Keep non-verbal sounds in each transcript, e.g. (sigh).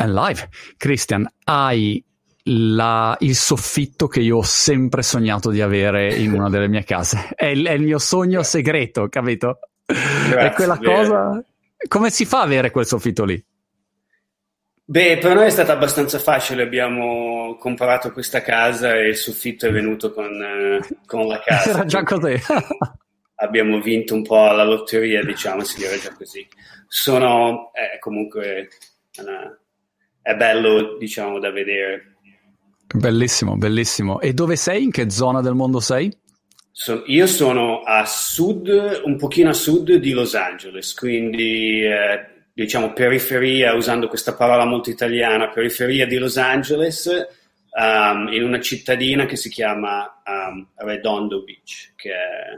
And live. Christian, hai la, il soffitto che io ho sempre sognato di avere in una delle mie case. È il, è il mio sogno segreto, capito? Grazie, è quella cosa. Come si fa a avere quel soffitto lì? Beh, per noi è stato abbastanza facile. Abbiamo comprato questa casa e il soffitto è venuto con, eh, con la (laughs) casa. Era già così. (laughs) abbiamo vinto un po' la lotteria, diciamo, si dirà già così. Sono eh, comunque una, è bello, diciamo, da vedere. Bellissimo, bellissimo. E dove sei? In che zona del mondo sei? So, io sono a sud, un pochino a sud di Los Angeles, quindi eh, diciamo periferia, usando questa parola molto italiana, periferia di Los Angeles, um, in una cittadina che si chiama um, Redondo Beach, che è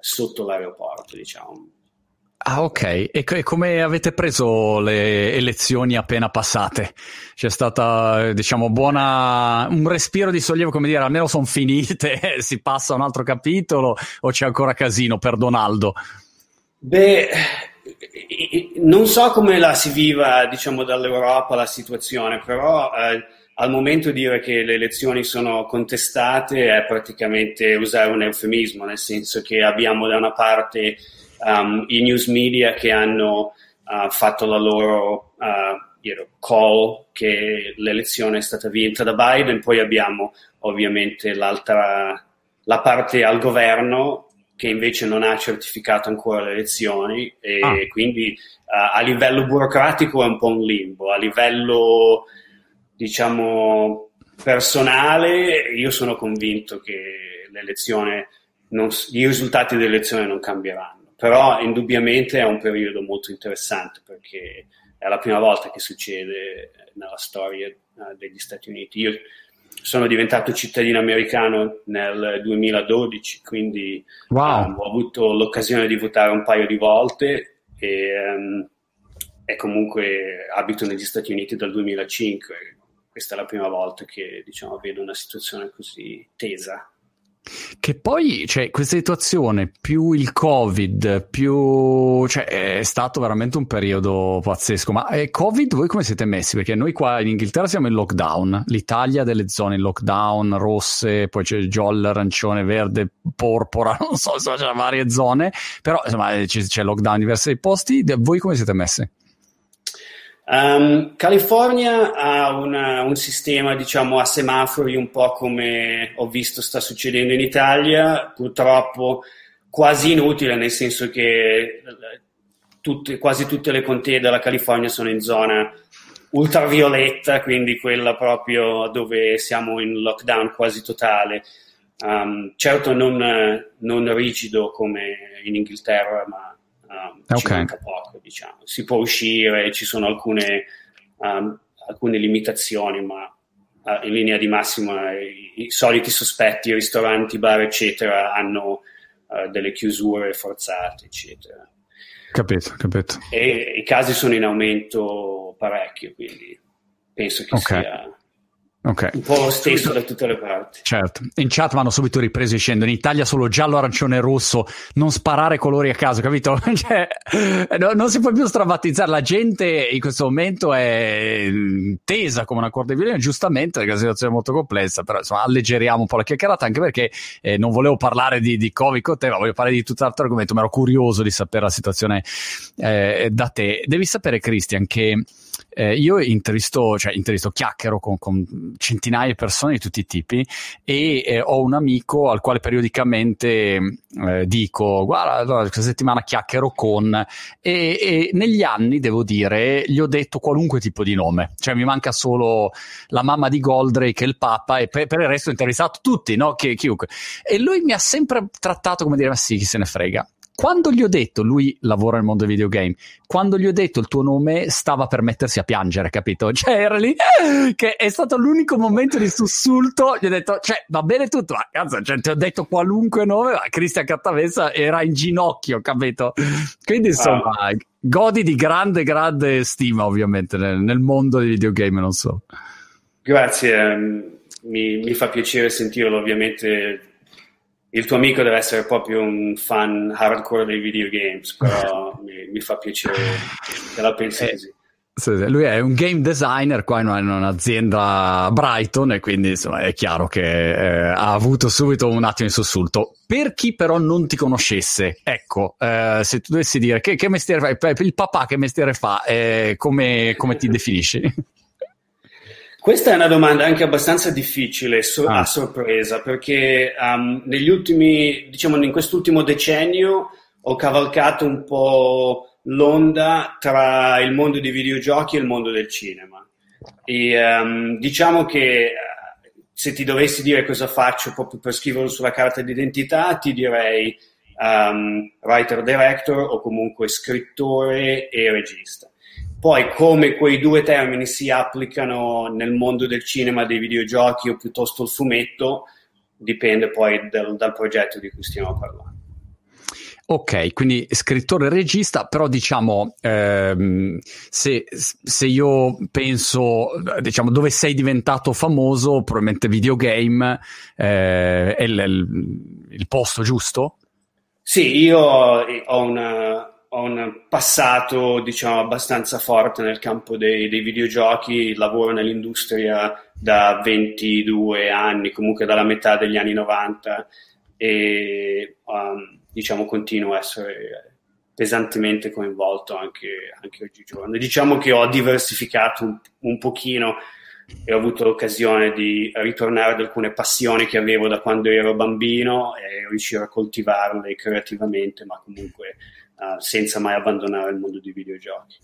sotto l'aeroporto, diciamo. Ah, ok. E, e, come avete preso le elezioni appena passate? C'è stata, diciamo, buona, un respiro di sollievo, come dire, almeno sono finite, (laughs) si passa a un altro capitolo o c'è ancora casino per Donaldo? Beh, non so come la si viva, diciamo, dall'Europa la situazione, però eh, al momento dire che le elezioni sono contestate è praticamente usare un eufemismo, nel senso che abbiamo da una parte um, i news media che hanno uh, fatto la loro uh, you know, call che l'elezione è stata vinta da Biden, poi abbiamo ovviamente l'altra la parte al governo che invece non ha certificato ancora le elezioni e ah. quindi uh, a livello burocratico è un po' un limbo, a livello diciamo personale io sono convinto che l'elezione non, i risultati dell'elezione non cambieranno però indubbiamente è un periodo molto interessante perché è la prima volta che succede nella storia uh, degli Stati Uniti. Io sono diventato cittadino americano nel 2012, quindi wow. um, ho avuto l'occasione di votare un paio di volte e, um, e, comunque abito negli Stati Uniti dal 2005. Questa è la prima volta che diciamo, vedo una situazione così tesa. Che poi, cioè, questa situazione più il Covid, più, cioè, è stato veramente un periodo pazzesco. Ma eh, Covid, voi come siete messi? Perché noi qua in Inghilterra siamo in lockdown, l'Italia delle zone in lockdown, rosse, poi c'è giallo, arancione, verde, porpora, (laughs) non so, insomma, c'è varie zone, però insomma c'è, c'è lockdown in diversi posti. Voi come siete messi? Um, California ha una, un sistema, diciamo, a semafori un po' come ho visto sta succedendo in Italia, purtroppo quasi inutile, nel senso che tutte, quasi tutte le contee della California sono in zona ultravioletta, quindi quella proprio dove siamo in lockdown quasi totale. Um, certo non, non rigido come in Inghilterra, ma um, okay. ci manca poco, diciamo. Si può uscire, ci sono alcune, um, alcune limitazioni, ma uh, in linea di massima i, i, soliti sospetti, ristoranti, bar, eccetera, hanno uh, delle chiusure forzate, eccetera. Capito, capito. E i casi sono in aumento parecchio, quindi penso che okay. sia Okay. Un po' lo stesso da tutte le parti. Certo. In chat mi hanno subito ripreso dicendo in Italia solo giallo, arancione e rosso, non sparare colori a caso, capito? (laughs) cioè, no, non si può più strammatizzare. La gente in questo momento è tesa come una corda di violino, giustamente, perché la situazione è molto complessa, però insomma alleggeriamo un po' la chiacchierata, anche perché eh, non volevo parlare di, di, Covid con te, ma voglio parlare di tutt'altro argomento, ma ero curioso di sapere la situazione eh, da te. Devi sapere, Christian, che eh, io intervisto, cioè intervisto, chiacchiero con, con, centinaia di persone di tutti i tipi e eh, ho un amico al quale periodicamente eh, dico guarda questa settimana chiacchiero con e, e, negli anni devo dire gli ho detto qualunque tipo di nome. Cioè mi manca solo la mamma di Goldrake e il Papa e per, per il resto ho intervistato tutti no? Chi, chiunque. E lui mi ha sempre trattato come dire ma sì chi se ne frega quando gli ho detto, lui lavora nel mondo dei videogame, quando gli ho detto il tuo nome stava per mettersi a piangere, capito? (laughs) Cioè era lì che è stato l'unico momento di sussulto, gli ho detto, cioè va bene tutto, ma cazzo, cioè, ti ho detto qualunque nome, ma Cristian Cattavessa era in ginocchio, capito? Quindi insomma, ah. godi di grande, grande stima ovviamente nel, nel mondo dei videogame, non so. Grazie, ehm, mi, mi fa piacere sentirlo ovviamente il tuo amico deve essere proprio un fan hardcore dei videogames, però (laughs) mi, mi, fa piacere che la pensi eh, così. lui è un game designer qua in un'azienda Brighton e quindi insomma, è chiaro che eh, ha avuto subito un attimo di sussulto. Per chi però non ti conoscesse, ecco, eh, se tu dovessi dire che, che, mestiere fai, il papà che mestiere fa, eh, come, come ti definisci? (laughs) Questa è una domanda anche abbastanza difficile so- ah. a sorpresa perché um, negli ultimi, diciamo in quest'ultimo decennio ho cavalcato un po' l'onda tra il mondo dei videogiochi e il mondo del cinema. E, um, diciamo che eh, se ti dovessi dire cosa faccio proprio per scriverlo sulla carta d'identità, ti direi um, writer director o comunque scrittore e regista. Poi come quei due termini si applicano nel mondo del cinema, dei videogiochi o piuttosto il fumetto, dipende poi dal, dal progetto di cui stiamo parlando. Ok, quindi scrittore e regista, però diciamo, ehm, se, se, io penso, diciamo, dove sei diventato famoso, probabilmente videogame eh, è il, il, posto giusto? Sì, io ho, una, ho un passato, diciamo, abbastanza forte nel campo dei, dei videogiochi, lavoro nell'industria da 22 anni, comunque dalla metà degli anni 90 e... Um, diciamo, continuo a essere pesantemente coinvolto anche, anche oggigiorno. Diciamo che ho diversificato un, un pochino e ho avuto l'occasione di ritornare ad alcune passioni che avevo da quando ero bambino e riuscire a coltivarle creativamente, ma comunque uh, senza mai abbandonare il mondo dei videogiochi.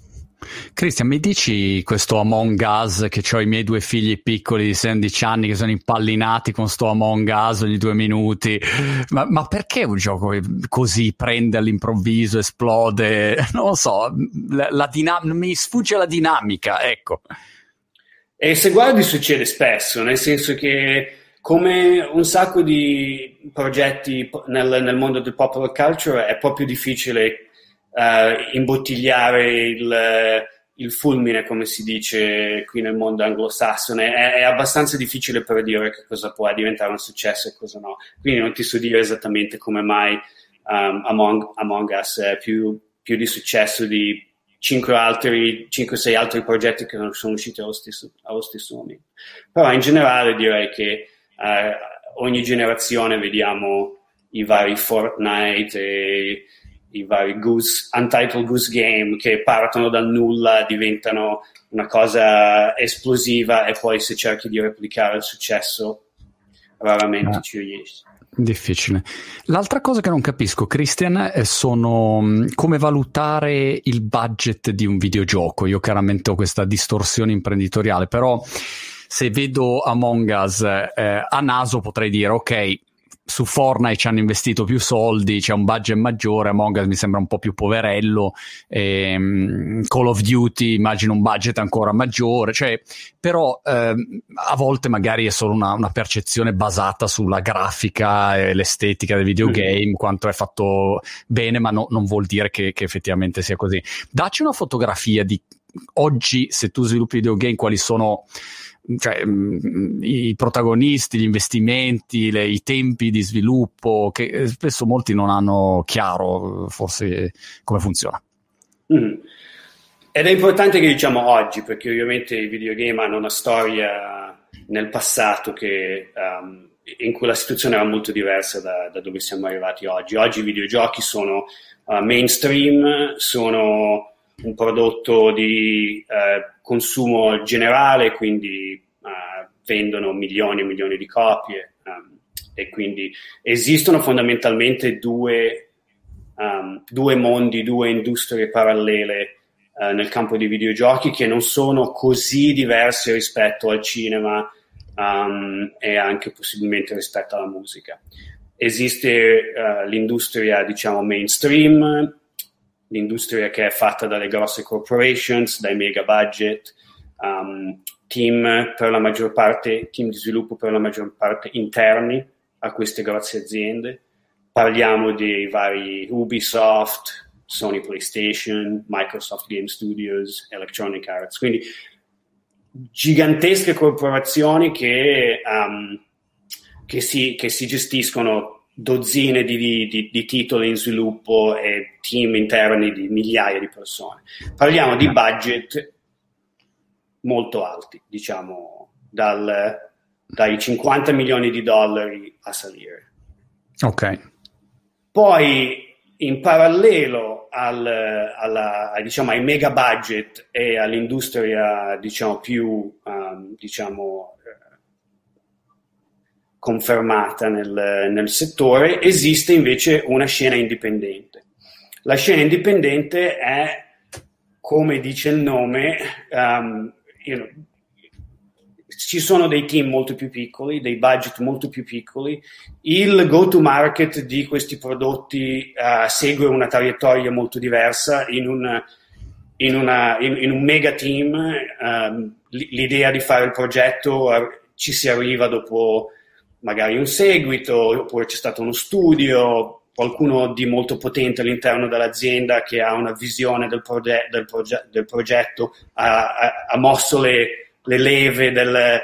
Cristian, mi dici questo Among Us che ho i miei due figli piccoli di 16 anni che sono impallinati con sto Among Us ogni due minuti, ma, ma perché un gioco così prende all'improvviso, esplode? (laughs) Non lo so, la, la dinam- mi sfugge la dinamica, ecco. E se guardi succede spesso, nel senso che come un sacco di progetti nel, nel mondo del popular culture è proprio difficile uh, imbottigliare il, il, fulmine, come si dice qui nel mondo anglosassone. È, è, abbastanza difficile predire che cosa può diventare un successo e cosa no. Quindi non ti so dire esattamente come mai um, Among, Among, Us è più, più di successo di 5 altri, 5-6 altri progetti che non sono usciti allo stesso, allo stesso momento. Però in generale direi che uh, ogni generazione vediamo i vari Fortnite e i vari Goose, Untitled Goose Game che partono dal nulla, diventano una cosa esplosiva e poi se cerchi di replicare il successo raramente ah. ci riesci. Difficile. L'altra cosa che non capisco, Christian, sono mm, come valutare il budget di un videogioco. Io chiaramente ho questa distorsione imprenditoriale, però se vedo Among Us eh, a naso potrei dire ok, su Fortnite ci hanno investito più soldi, c'è un budget maggiore, Among Us mi sembra un po' più poverello, ehm, Call of Duty immagino un budget ancora maggiore, cioè, però ehm, a volte magari è solo una, una, percezione basata sulla grafica e l'estetica del videogame, mm. quanto è fatto bene, ma no, non vuol dire che, che effettivamente sia così. Dacci una fotografia di oggi, se tu sviluppi videogame, quali sono cioè, mh, mm, i protagonisti, gli investimenti, le, i tempi di sviluppo, che eh, spesso molti non hanno chiaro forse come funziona. Mm. Ed è importante che diciamo oggi, perché ovviamente i videogame hanno una storia nel passato che, um, in cui la situazione era molto diversa da, da, dove siamo arrivati oggi. Oggi i videogiochi sono uh, mainstream, sono un prodotto di uh, consumo generale, quindi uh, vendono milioni e milioni di copie um, e quindi esistono fondamentalmente due, um, due mondi, due industrie parallele uh, nel campo dei videogiochi che non sono così diverse rispetto al cinema um, e anche possibilmente rispetto alla musica. Esiste uh, l'industria, diciamo, mainstream, l'industria che è fatta dalle grosse corporations, dai mega budget, um, team per la maggior parte, team di sviluppo per la maggior parte interni a queste grosse aziende. Parliamo dei vari Ubisoft, Sony PlayStation, Microsoft Game Studios, Electronic Arts, quindi gigantesche corporazioni che, um, che, si, che si gestiscono dozzine di, di, di, titoli in sviluppo e team interni di migliaia di persone. Parliamo di budget molto alti, diciamo dal, dai 50 milioni di dollari a salire. Ok. Poi in parallelo al, alla, diciamo, ai mega budget e all'industria diciamo, più um, diciamo, confermata nel, nel, settore, esiste invece una scena indipendente. La scena indipendente è, come dice il nome, um, ci sono dei team molto più piccoli, dei budget molto più piccoli, il go-to-market di questi prodotti uh, segue una traiettoria molto diversa in, un, in, una, in, in un mega team, um, l'idea di fare il progetto uh, ci si arriva dopo magari un seguito, oppure c'è stato uno studio, qualcuno di molto potente all'interno dell'azienda che ha una visione del, proge- del, proge- del progetto, ha, ha, ha mosso le le leve del,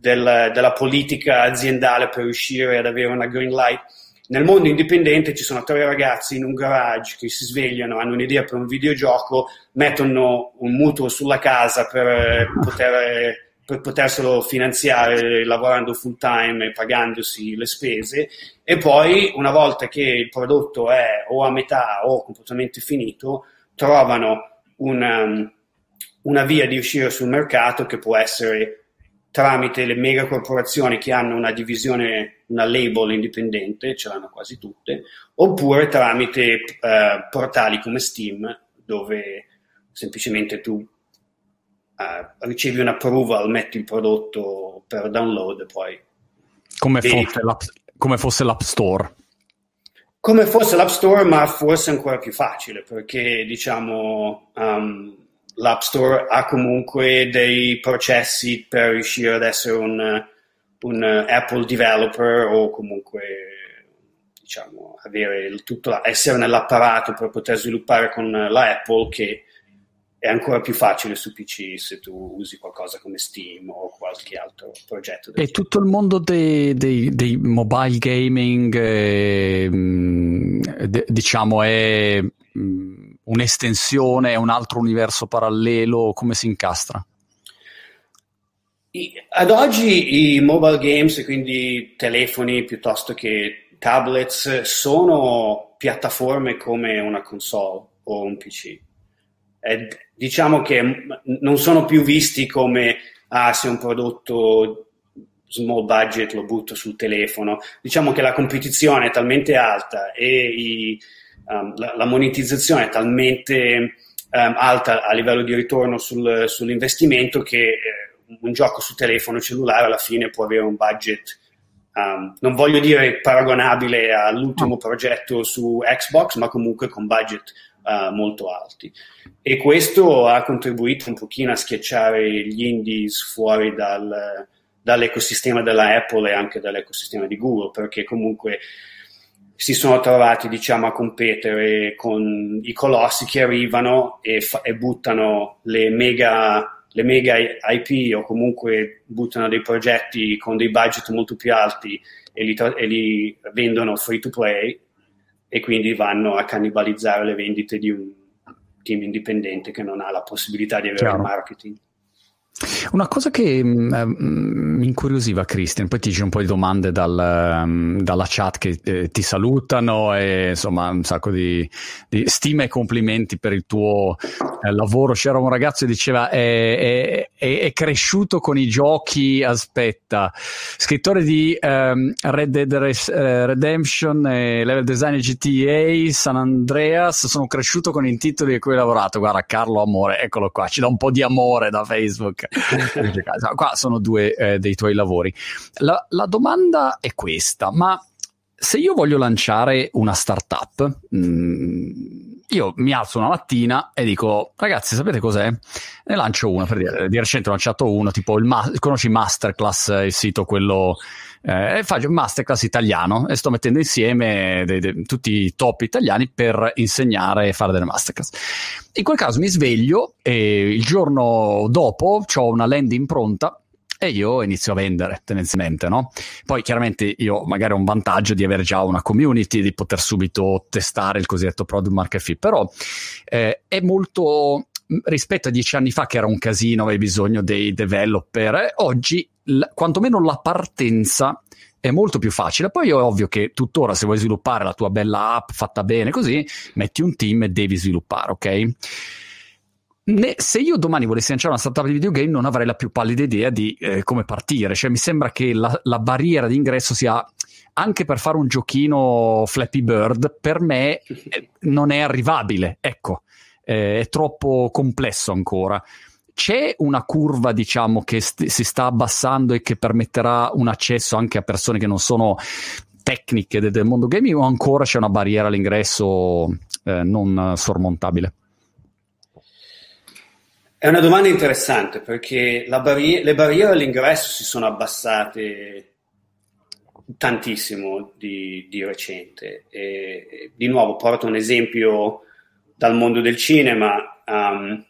del, della politica aziendale per riuscire ad avere una green light. Nel mondo indipendente ci sono tre ragazzi in un garage che si svegliano, hanno un'idea per un videogioco, mettono un mutuo sulla casa per, poter, per poterselo finanziare lavorando full time e pagandosi le spese. E poi una volta che il prodotto è o a metà o completamente finito, trovano un, una via di uscire sul mercato che può essere tramite le mega corporazioni che hanno una divisione, una label indipendente, ce l'hanno quasi tutte, oppure tramite eh, portali come Steam, dove semplicemente tu eh, ricevi un approval, metti il prodotto per download e poi... Come fosse, come fosse l'App Store. Come fosse l'App Store, ma forse ancora più facile, perché diciamo... Um, l'App Store ha comunque dei processi per riuscire ad essere un, un Apple developer o comunque diciamo avere tutto, essere nell'apparato per poter sviluppare con la Apple che è ancora più facile su PC se tu usi qualcosa come Steam o qualche altro progetto. E tutto il mondo dei, dei, dei mobile gaming, eh, diciamo, è mh, un'estensione, è un altro universo parallelo? Come si incastra? I, ad oggi i mobile games, quindi telefoni piuttosto che tablets, sono piattaforme come una console o un PC. Diciamo che non sono più visti come ah, se un prodotto small budget lo butto sul telefono. Diciamo che la competizione è talmente alta e i, um, la, la, monetizzazione è talmente um, alta a livello di ritorno sul, sull'investimento che eh, un gioco su telefono cellulare alla fine può avere un budget Um, non voglio dire paragonabile all'ultimo progetto su Xbox, ma comunque con budget uh, molto alti. E questo ha contribuito un pochino a schiacciare gli indies fuori dal, dall'ecosistema della Apple e anche dall'ecosistema di Google, perché comunque si sono trovati diciamo, a competere con i colossi che arrivano e, fa- e buttano le mega, le mega, IP o comunque buttano dei progetti con dei budget molto più alti e li, tra- e li vendono free to play e quindi vanno a cannibalizzare le vendite di un team indipendente che non ha la possibilità di avere Chiaro. marketing. Una cosa che mm, eh, mi incuriosiva, Christian, poi ti giro un po' di domande dal, mm, dalla chat che eh, ti salutano e insomma un sacco di, di stime e complimenti per il tuo eh, lavoro. C'era un ragazzo che diceva è, è, è, cresciuto con i giochi, aspetta, scrittore di um, Red Dead Res- eh, Redemption, Level Design GTA, San Andreas, sono cresciuto con i titoli di cui hai lavorato. Guarda Carlo Amore, eccolo qua, ci dà un po' di amore da Facebook. (laughs) Qua sono due eh, dei tuoi lavori. La, la domanda è questa, ma se io voglio lanciare una startup, mm, io mi alzo una mattina e dico, ragazzi, sapete cos'è? Ne lancio una, per dire, di recente ho lanciato uno, tipo il ma- conosci Masterclass, il sito quello eh, faccio masterclass italiano e sto mettendo insieme de, de, tutti i top italiani per insegnare e fare delle masterclass. In quel caso mi sveglio e il giorno dopo ho una landing pronta e io inizio a vendere tendenzialmente, no? Poi chiaramente io magari ho un vantaggio di avere già una community, di poter subito testare il cosiddetto product market fit, però eh, è molto rispetto a dieci anni fa che era un casino, avevi bisogno dei developer, oggi l- quantomeno la partenza è molto più facile. Poi è ovvio che tuttora se vuoi sviluppare la tua bella app fatta bene così, metti un team e devi sviluppare, ok? Ne, se io domani volessi lanciare una startup di videogame non avrei la più pallida idea di eh, come partire, cioè mi sembra che la, la barriera d'ingresso sia anche per fare un giochino Flappy Bird, per me eh, non è arrivabile, ecco, eh, è troppo complesso ancora. C'è una curva, diciamo, che st- si sta abbassando e che permetterà un accesso anche a persone che non sono tecniche del, mondo gaming o ancora c'è una barriera all'ingresso eh, non sormontabile? È una domanda interessante perché barri- le barriere all'ingresso si sono abbassate tantissimo di, di recente. E, di nuovo porto un esempio dal mondo del cinema. Um,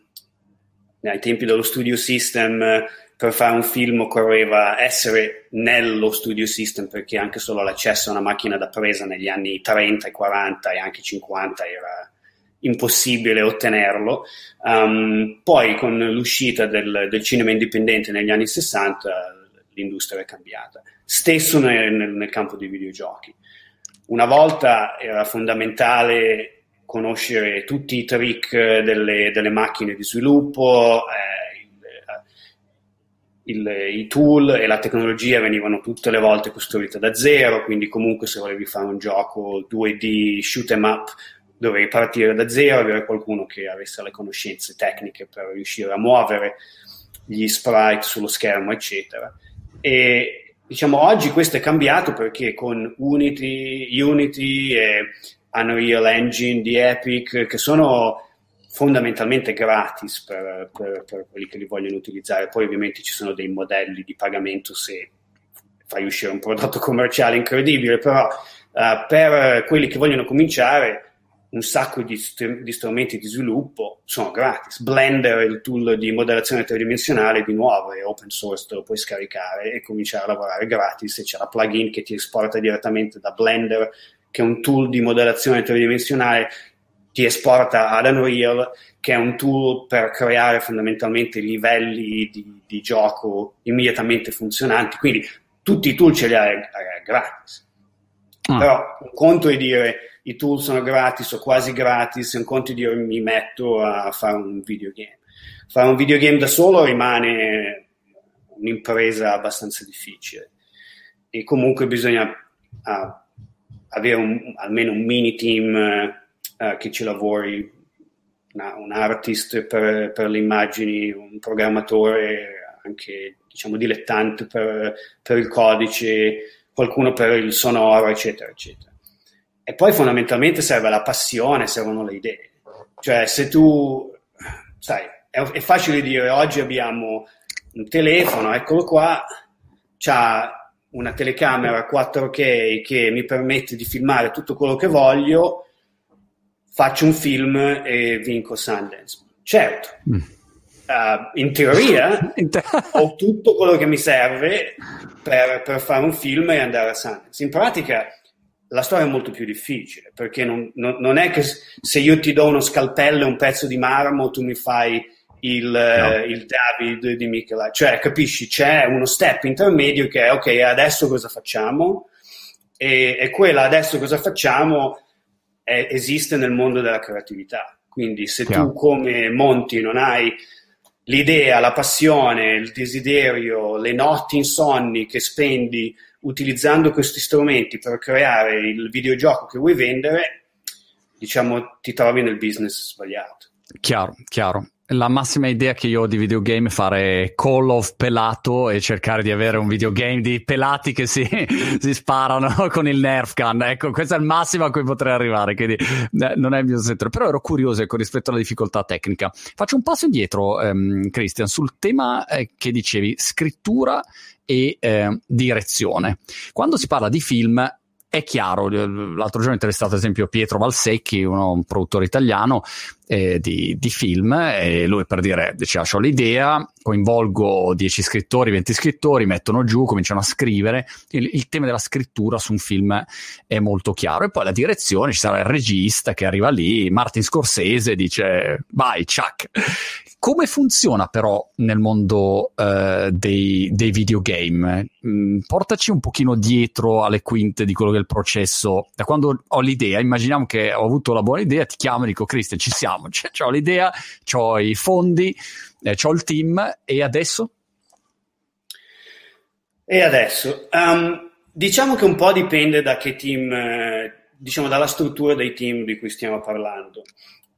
ai tempi dello studio system per fare un film occorreva essere nello studio system perché anche solo l'accesso a una macchina da presa negli anni 30 e 40 e anche 50 era impossibile ottenerlo. Um, poi con l'uscita del, del, cinema indipendente negli anni 60 l'industria è cambiata. Stesso nel, nel campo dei videogiochi. Una volta era fondamentale conoscere tutti i trick delle, delle macchine di sviluppo, eh, il, il, i tool e la tecnologia venivano tutte le volte costruite da zero, quindi comunque se volevi fare un gioco 2D shoot 'em up dovevi partire da zero, avere qualcuno che avesse le conoscenze tecniche per riuscire a muovere gli sprite sullo schermo, eccetera. E diciamo oggi questo è cambiato perché con Unity, Unity e Unreal Engine di Epic, che sono fondamentalmente gratis per, per, per quelli che li vogliono utilizzare, poi ovviamente ci sono dei modelli di pagamento se fai uscire un prodotto commerciale incredibile, però uh, per quelli che vogliono cominciare un sacco di, st- di, strumenti di sviluppo sono gratis. Blender, il tool di modellazione tridimensionale, di nuovo è open source, te lo puoi scaricare e cominciare a lavorare gratis. E c'è la plugin che ti esporta direttamente da Blender, che è un tool di modellazione tridimensionale, ti esporta ad Unreal, che è un tool per creare fondamentalmente livelli di, di gioco immediatamente funzionanti. Quindi tutti i tool ce li hai gratis. Ah. Però un conto è dire i tool sono gratis o quasi gratis, un conto di io mi metto a fare un videogame. Fare un videogame da solo rimane un'impresa abbastanza difficile e comunque bisogna uh, avere un, almeno un mini team uh, che ci lavori, una, un artist per, per, le immagini, un programmatore anche diciamo dilettante per, per il codice, qualcuno per il sonoro, eccetera, eccetera. E poi fondamentalmente serve la passione, servono le idee. Cioè, se tu, sai, è, è facile dire oggi abbiamo un telefono, eccolo qua, c'ha una telecamera 4K che mi permette di filmare tutto quello che voglio, faccio un film e vinco Sundance. Certo, mm. uh, in teoria (laughs) ho tutto quello che mi serve per, per, fare un film e andare a Sundance. In pratica la storia è molto più difficile, perché non, non, non, è che se io ti do uno scalpello e un pezzo di marmo, tu mi fai il, no. eh, il David di Michelangelo. Cioè, capisci, c'è uno step intermedio che è, ok, adesso cosa facciamo? E, e quella adesso cosa facciamo è, esiste nel mondo della creatività. Quindi se Chiaro. tu come Monti non hai l'idea, la passione, il desiderio, le notti insonni che spendi utilizzando questi strumenti per creare il videogioco che vuoi vendere, diciamo, ti trovi nel business sbagliato. Chiaro, chiaro. La massima idea che io ho di videogame è fare Call of Pelato e cercare di avere un videogame di pelati che si, (laughs) si sparano (laughs) con il Nerf gun. Ecco, questo è il massimo a cui potrei arrivare, quindi eh, non è il mio settore. Però ero curioso ecco, rispetto alla difficoltà tecnica. Faccio un passo indietro, ehm, Christian, sul tema eh, che dicevi, scrittura e eh, direzione. Quando si parla di film è chiaro, l'altro giorno ho intervistato ad esempio Pietro Valsecchi, uno, un produttore italiano, eh, di, di, film e lui per dire, diceva, ho l'idea, coinvolgo 10 scrittori, 20 scrittori, mettono giù, cominciano a scrivere, il, il, tema della scrittura su un film è molto chiaro e poi la direzione, ci sarà il regista che arriva lì, Martin Scorsese dice vai Chuck, come funziona però nel mondo uh, dei, dei, videogame? Mm, portaci un pochino dietro alle quinte di quello che è il processo. Da quando ho l'idea, immaginiamo che ho avuto la buona idea, ti chiamo e dico Cristian, ci siamo, cioè, ho l'idea, ho i fondi, eh, ho il team e adesso? E adesso? Um, diciamo che un po' dipende da che team, eh, diciamo dalla struttura dei team di cui stiamo parlando.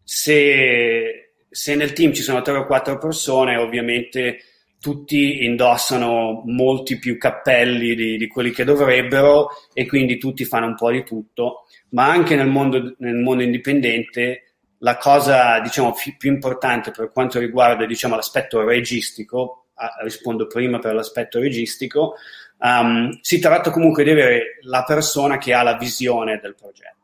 Se se nel team ci sono tre o quattro persone, ovviamente tutti indossano molti più cappelli di, di, quelli che dovrebbero e quindi tutti fanno un po' di tutto, ma anche nel mondo, nel mondo indipendente la cosa diciamo, più, importante per quanto riguarda diciamo, l'aspetto registico, ah, rispondo prima per l'aspetto registico, um, si tratta comunque di avere la persona che ha la visione del progetto.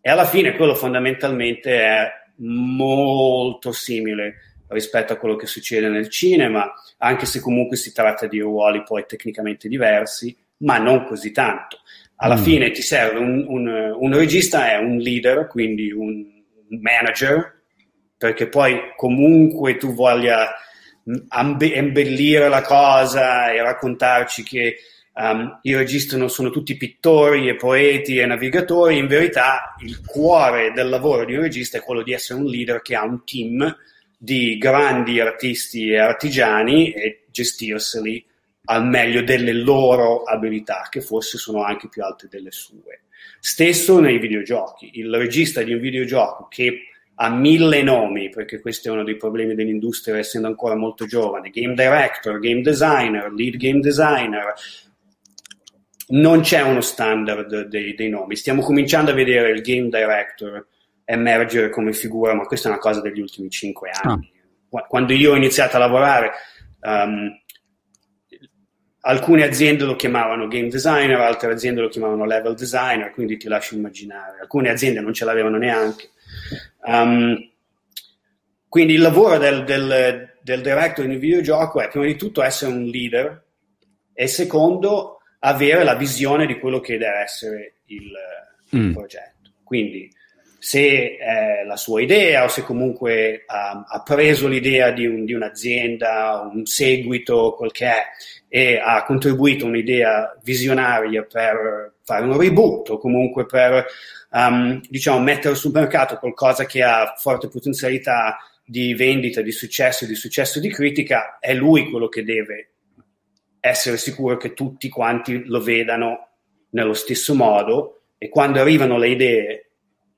E alla fine quello fondamentalmente è molto simile rispetto a quello che succede nel cinema, anche se comunque si tratta di ruoli poi tecnicamente diversi, ma non così tanto. Alla mm. fine ti serve un, un, un, regista, è un leader, quindi un manager, perché poi comunque tu voglia embellire la cosa e raccontarci che Um, I registi non sono tutti pittori e poeti e navigatori, in verità il cuore del lavoro di un regista è quello di essere un leader che ha un team di grandi artisti e artigiani e gestirseli al meglio delle loro abilità, che forse sono anche più alte delle sue. Stesso nei videogiochi, il regista di un videogioco che ha mille nomi, perché questo è uno dei problemi dell'industria essendo ancora molto giovane, game director, game designer, lead game designer, non c'è uno standard dei, dei, nomi. Stiamo cominciando a vedere il game director emergere come figura, ma questa è una cosa degli ultimi cinque anni. Ah. Quando io ho iniziato a lavorare, um, alcune aziende lo chiamavano game designer, altre aziende lo chiamavano level designer, quindi ti lascio immaginare. Alcune aziende non ce l'avevano neanche. Um, quindi il lavoro del, del, del director in un videogioco è prima di tutto essere un leader e secondo avere la visione di quello che deve essere il, mm. progetto. Quindi se è la sua idea o se comunque ha, ha preso l'idea di, un, di, un'azienda, un seguito, quel che è, e ha contribuito un'idea visionaria per fare un reboot o comunque per um, diciamo, mettere sul mercato qualcosa che ha forte potenzialità di vendita, di successo, di successo di critica, è lui quello che deve essere sicuro che tutti quanti lo vedano nello stesso modo e quando arrivano le idee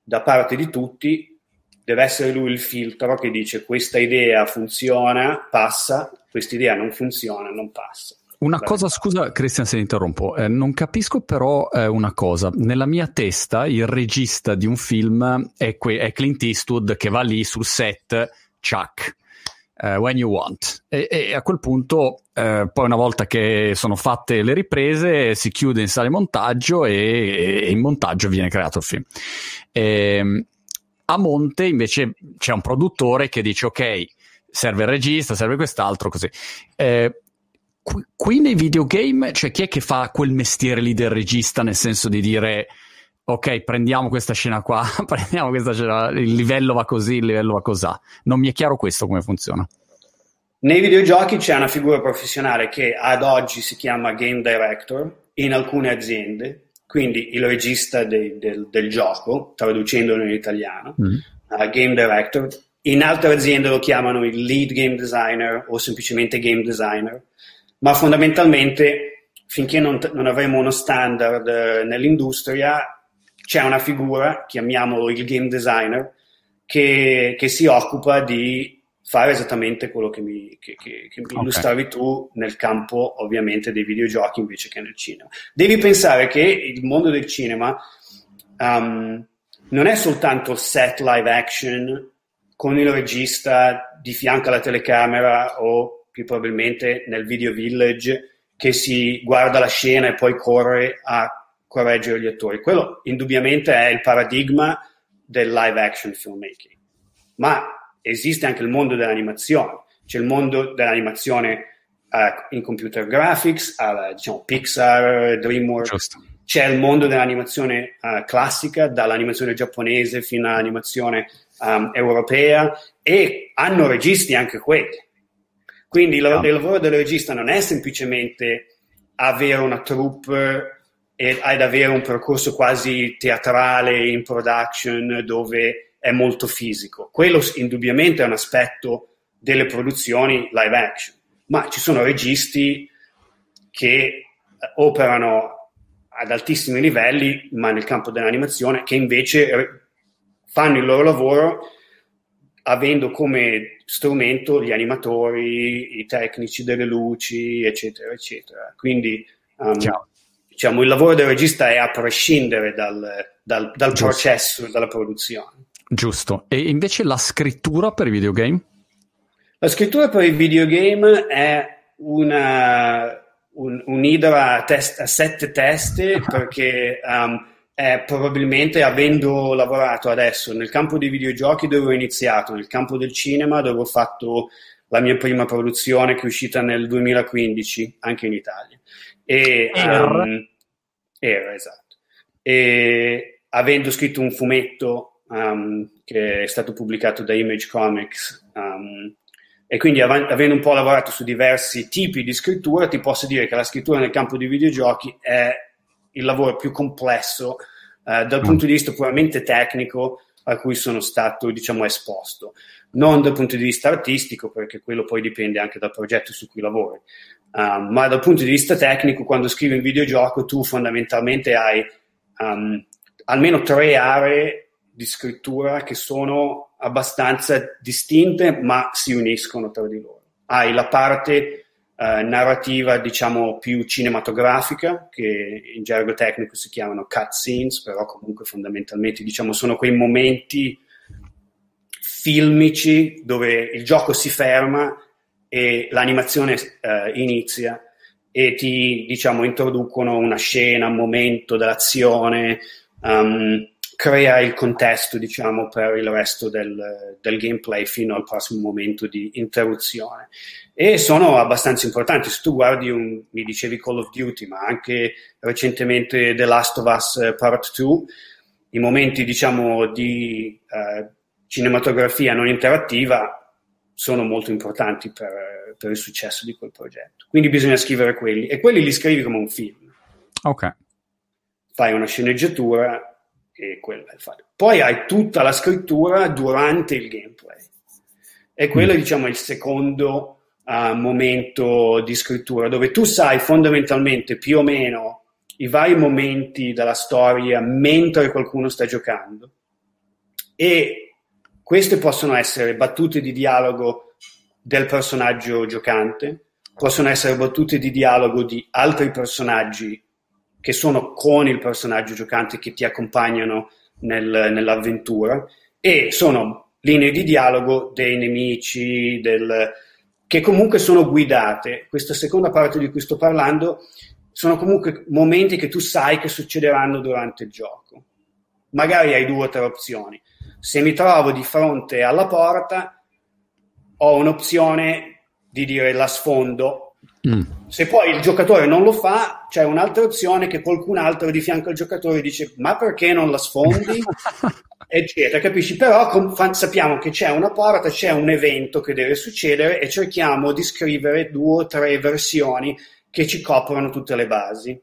da parte di tutti deve essere lui il filtro che dice questa idea funziona, passa, questa idea non funziona, non passa. Una cosa, scusa Cristian se interrompo, eh, non capisco però eh, una cosa, nella mia testa il regista di un film è, que- è Clint Eastwood che va lì sul set, Chuck, uh, when you want. E, e, a quel punto, uh, poi una volta che sono fatte le riprese, si chiude in sala di montaggio e, e in montaggio viene creato il film. E, ehm, a monte invece c'è un produttore che dice ok, serve il regista, serve quest'altro, così. Eh, qui, qui nei videogame, cioè chi è che fa quel mestiere lì del regista, nel senso di dire ok, prendiamo questa scena qua, (laughs) prendiamo questa scena, il livello va così, il livello va così. Non mi è chiaro questo come funziona. Nei videogiochi c'è una figura professionale che ad oggi si chiama Game Director in alcune aziende, quindi il regista de, de, del gioco, traducendolo in italiano, mm. uh, Game Director. In altre aziende lo chiamano il Lead Game Designer o semplicemente Game Designer, ma fondamentalmente finché non, non avremo uno standard uh, nell'industria c'è una figura, chiamiamolo il game designer, che, che si occupa di fare esattamente quello che mi, che, che, che okay. illustravi tu nel campo ovviamente dei videogiochi invece che nel cinema. Devi pensare che il mondo del cinema um, non è soltanto set live action con il regista di fianco alla telecamera o più probabilmente nel video village che si guarda la scena e poi corre a correggere gli attori. Quello indubbiamente è il paradigma del live action filmmaking. ma esiste anche il mondo dell'animazione. C'è il mondo dell'animazione uh, in computer graphics, alla, diciamo Pixar, DreamWorks. Giusto. C'è il mondo dell'animazione uh, classica, dall'animazione giapponese fino all'animazione um, europea, e hanno registi anche quelli. Quindi il, il lavoro del regista non è semplicemente avere una troupe e ad avere un percorso quasi teatrale in production dove è molto fisico. Quello indubbiamente è un aspetto delle produzioni live action, ma ci sono registi che eh, operano ad altissimi livelli, ma nel campo dell'animazione, che invece fanno il loro lavoro avendo come strumento gli animatori, i tecnici delle luci, eccetera, eccetera. Quindi um, diciamo, il lavoro del regista è a prescindere dal, dal, dal processo, dalla produzione. Giusto. E invece la scrittura per i videogame? La scrittura per i videogame è una, un, un'idra a, test, a sette teste (laughs) perché um, è probabilmente avendo lavorato adesso nel campo dei videogiochi dove ho iniziato, nel campo del cinema dove ho fatto la mia prima produzione che è uscita nel 2015 anche in Italia e, um, era, esatto. E avendo scritto un fumetto um, che è stato pubblicato da Image Comics um, e quindi av- avendo un po' lavorato su diversi tipi di scrittura, ti posso dire che la scrittura nel campo dei videogiochi è il lavoro più complesso uh, dal punto di vista puramente tecnico a cui sono stato, diciamo, esposto. Non dal punto di vista artistico, perché quello poi dipende anche dal progetto su cui lavori, Um, ma dal punto di vista tecnico, quando scrivi un videogioco, tu fondamentalmente hai um, almeno tre aree di scrittura che sono abbastanza distinte, ma si uniscono tra di loro. Hai la parte uh, narrativa, diciamo, più cinematografica, che in gergo tecnico si chiamano cutscenes, però comunque fondamentalmente, diciamo, sono quei momenti filmici dove il gioco si ferma e l'animazione eh, inizia e ti diciamo introducono una scena, un momento dell'azione, um, crea il contesto diciamo per il resto del, del, gameplay fino al prossimo momento di interruzione e sono abbastanza importanti se tu guardi un, mi dicevi Call of Duty ma anche recentemente The Last of Us Part 2 i momenti diciamo di uh, cinematografia non interattiva sono molto importanti per, per, il successo di quel progetto. Quindi bisogna scrivere quelli e quelli li scrivi come un film. Ok. Fai una sceneggiatura e quello è il fatto. Poi hai tutta la scrittura durante il gameplay. E quello mm. diciamo è il secondo uh, momento di scrittura dove tu sai fondamentalmente più o meno i vari momenti della storia mentre qualcuno sta giocando. E queste possono essere battute di dialogo del personaggio giocante, possono essere battute di dialogo di altri personaggi che sono con il personaggio giocante che ti accompagnano nel, nell'avventura e sono linee di dialogo dei nemici, del, che comunque sono guidate. Questa seconda parte di cui sto parlando sono comunque momenti che tu sai che succederanno durante il gioco. Magari hai due o tre opzioni se mi trovo di fronte alla porta, ho un'opzione di dire la sfondo. Mm. Se poi il giocatore non lo fa, c'è un'altra opzione che qualcun altro di fianco al giocatore dice: Ma perché non la sfondi? (laughs) eccetera, capisci? Però com- sappiamo che c'è una porta, c'è un evento che deve succedere e cerchiamo di scrivere due o tre versioni che ci coprono tutte le basi.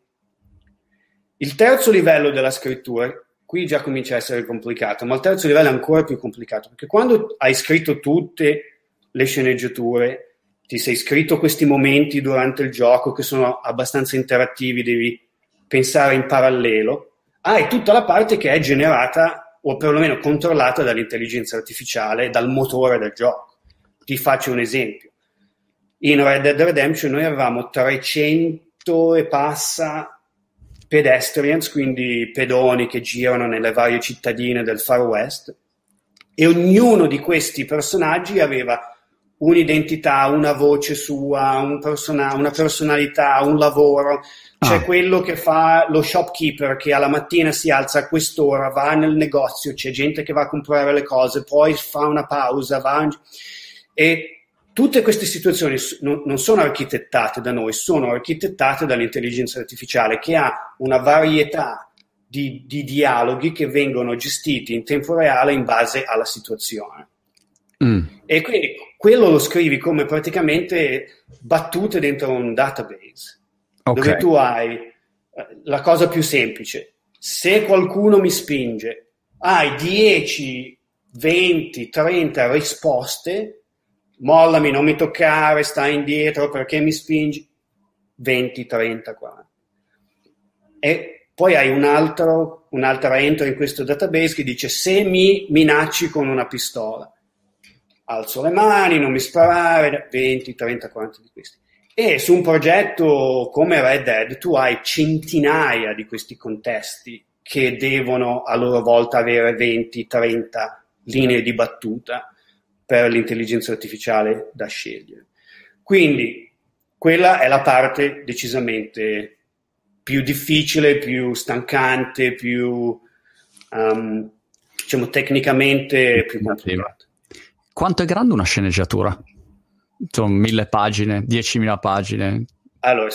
Il terzo livello della scrittura qui già comincia a essere complicato, ma il terzo livello è ancora più complicato, perché quando hai scritto tutte le sceneggiature, ti sei scritto questi momenti durante il gioco che sono abbastanza interattivi, devi pensare in parallelo, hai tutta la parte che è generata o perlomeno controllata dall'intelligenza artificiale, dal motore del gioco. Ti faccio un esempio. In Red Dead Redemption noi avevamo 300 e passa pedestrians, quindi pedoni che girano nelle varie cittadine del Far West, e ognuno di questi personaggi aveva un'identità, una voce sua, un persona- una personalità, un lavoro. C'è ah. quello che fa lo shopkeeper che alla mattina si alza a quest'ora, va nel negozio, c'è gente che va a comprare le cose, poi fa una pausa, va e tutte queste situazioni non sono architettate da noi, sono architettate dall'intelligenza artificiale che ha una varietà di, di dialoghi che vengono gestiti in tempo reale in base alla situazione. Mm. E quindi quello lo scrivi come praticamente battute dentro un database, okay. dove tu hai eh, la cosa più semplice. Se qualcuno mi spinge, hai 10, 20, 30 risposte, mollami, non mi toccare, stai indietro perché mi spingi, 20, 30, 40. E poi hai un altro, un'altra entry in questo database che dice se mi minacci con una pistola alzo le mani, non mi sparare, 20, 30, 40 di questi. E su un progetto come Red Dead tu hai centinaia di questi contesti che devono a loro volta avere 20, 30 linee di battuta per l'intelligenza artificiale da scegliere. Quindi quella è la parte decisamente più difficile, più stancante, più um, diciamo tecnicamente più complicata. Quanto è grande una sceneggiatura? Sono mille pagine, diecimila pagine. Allora,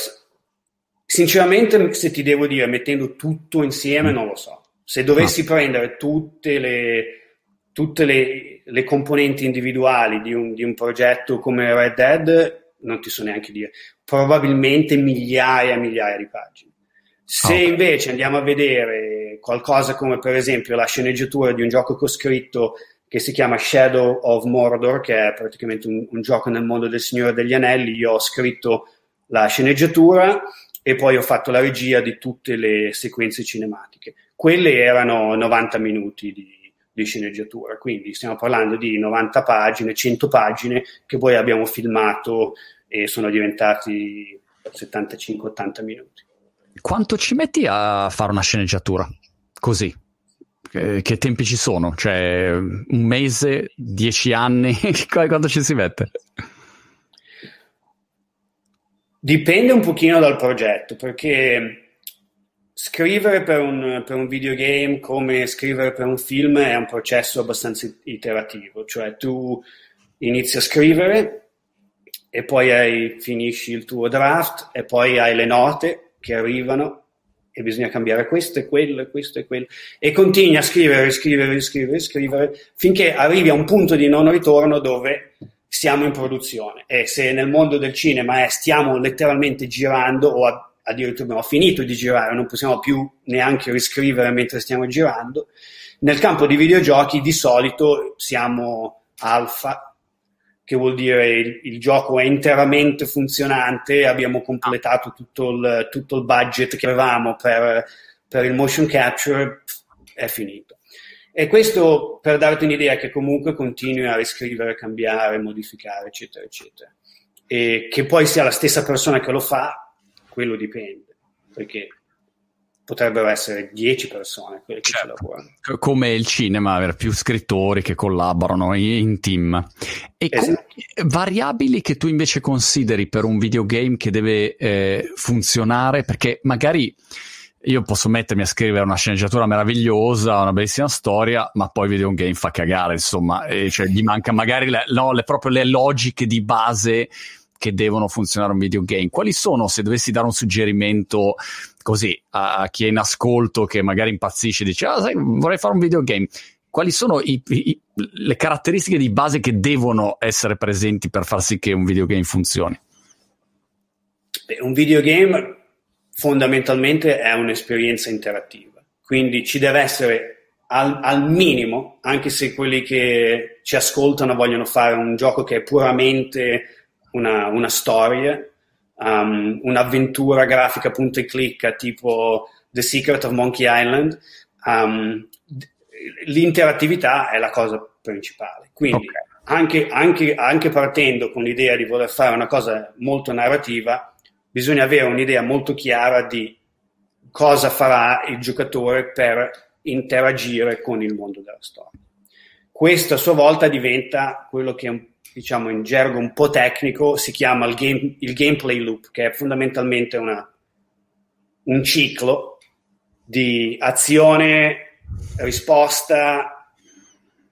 sinceramente, se ti devo dire, mettendo tutto insieme, mm. non lo so. Se dovessi ah. prendere tutte le, tutte le, le componenti individuali di un, di un, progetto come Red Dead, non ti so neanche dire, probabilmente migliaia e migliaia di pagine. Se okay. invece andiamo a vedere qualcosa come per esempio la sceneggiatura di un gioco che ho scritto che si chiama Shadow of Mordor, che è praticamente un, un, gioco nel mondo del Signore degli Anelli. Io ho scritto la sceneggiatura e poi ho fatto la regia di tutte le sequenze cinematiche. Quelle erano 90 minuti di, di sceneggiatura, quindi stiamo parlando di 90 pagine, 100 pagine che poi abbiamo filmato e sono diventati 75-80 minuti. Quanto ci metti a fare una sceneggiatura? Così, che, che, tempi ci sono? Cioè, un mese, dieci anni? (laughs) Quanto ci si mette? Dipende un pochino dal progetto, perché scrivere per un, per un videogame come scrivere per un film è un processo abbastanza iterativo, cioè tu inizi a scrivere e poi hai, finisci il tuo draft e poi hai le note che arrivano e bisogna cambiare questo e quello e questo e quello. E continui a scrivere, scrivere, scrivere, scrivere finché arrivi a un punto di non ritorno dove siamo in produzione. E se nel mondo del cinema è stiamo letteralmente girando o addirittura abbiamo finito di girare, non possiamo più neanche riscrivere mentre stiamo girando, nel campo di videogiochi di solito siamo alfa che vuol dire il, il, gioco è interamente funzionante, abbiamo completato tutto il, tutto il budget che avevamo per, per, il motion capture, è finito. E questo per darti un'idea che comunque continui a riscrivere, cambiare, modificare, eccetera, eccetera. E che poi sia la stessa persona che lo fa, quello dipende, perché potrebbero essere 10 persone quelle che certo. ci lavorano. Come il cinema, avere più scrittori che collaborano in team. E esatto. variabili che tu invece consideri per un videogame che deve eh, funzionare, perché magari io posso mettermi a scrivere una sceneggiatura meravigliosa, una bellissima storia, ma poi vedo un game fa cagare, insomma, e cioè gli manca magari le, no, le, proprio le logiche di base che devono funzionare un videogame. Quali sono, se dovessi dare un suggerimento così a, chi è in ascolto che magari impazzisce e dice ah, sai, vorrei fare un videogame, quali sono i, i, le caratteristiche di base che devono essere presenti per far sì che un videogame funzioni? un videogame fondamentalmente è un'esperienza interattiva, quindi ci deve essere al, al, minimo, anche se quelli che ci ascoltano vogliono fare un gioco che è puramente una, una storia, um, un'avventura grafica punto e clicca tipo The Secret of Monkey Island, um, l'interattività è la cosa principale. Quindi okay. anche, anche, anche partendo con l'idea di voler fare una cosa molto narrativa, bisogna avere un'idea molto chiara di cosa farà il giocatore per interagire con il mondo della storia. Questo a sua volta diventa quello che diciamo in gergo un po' tecnico, si chiama il, game, il gameplay loop, che è fondamentalmente una, un ciclo di azione, risposta,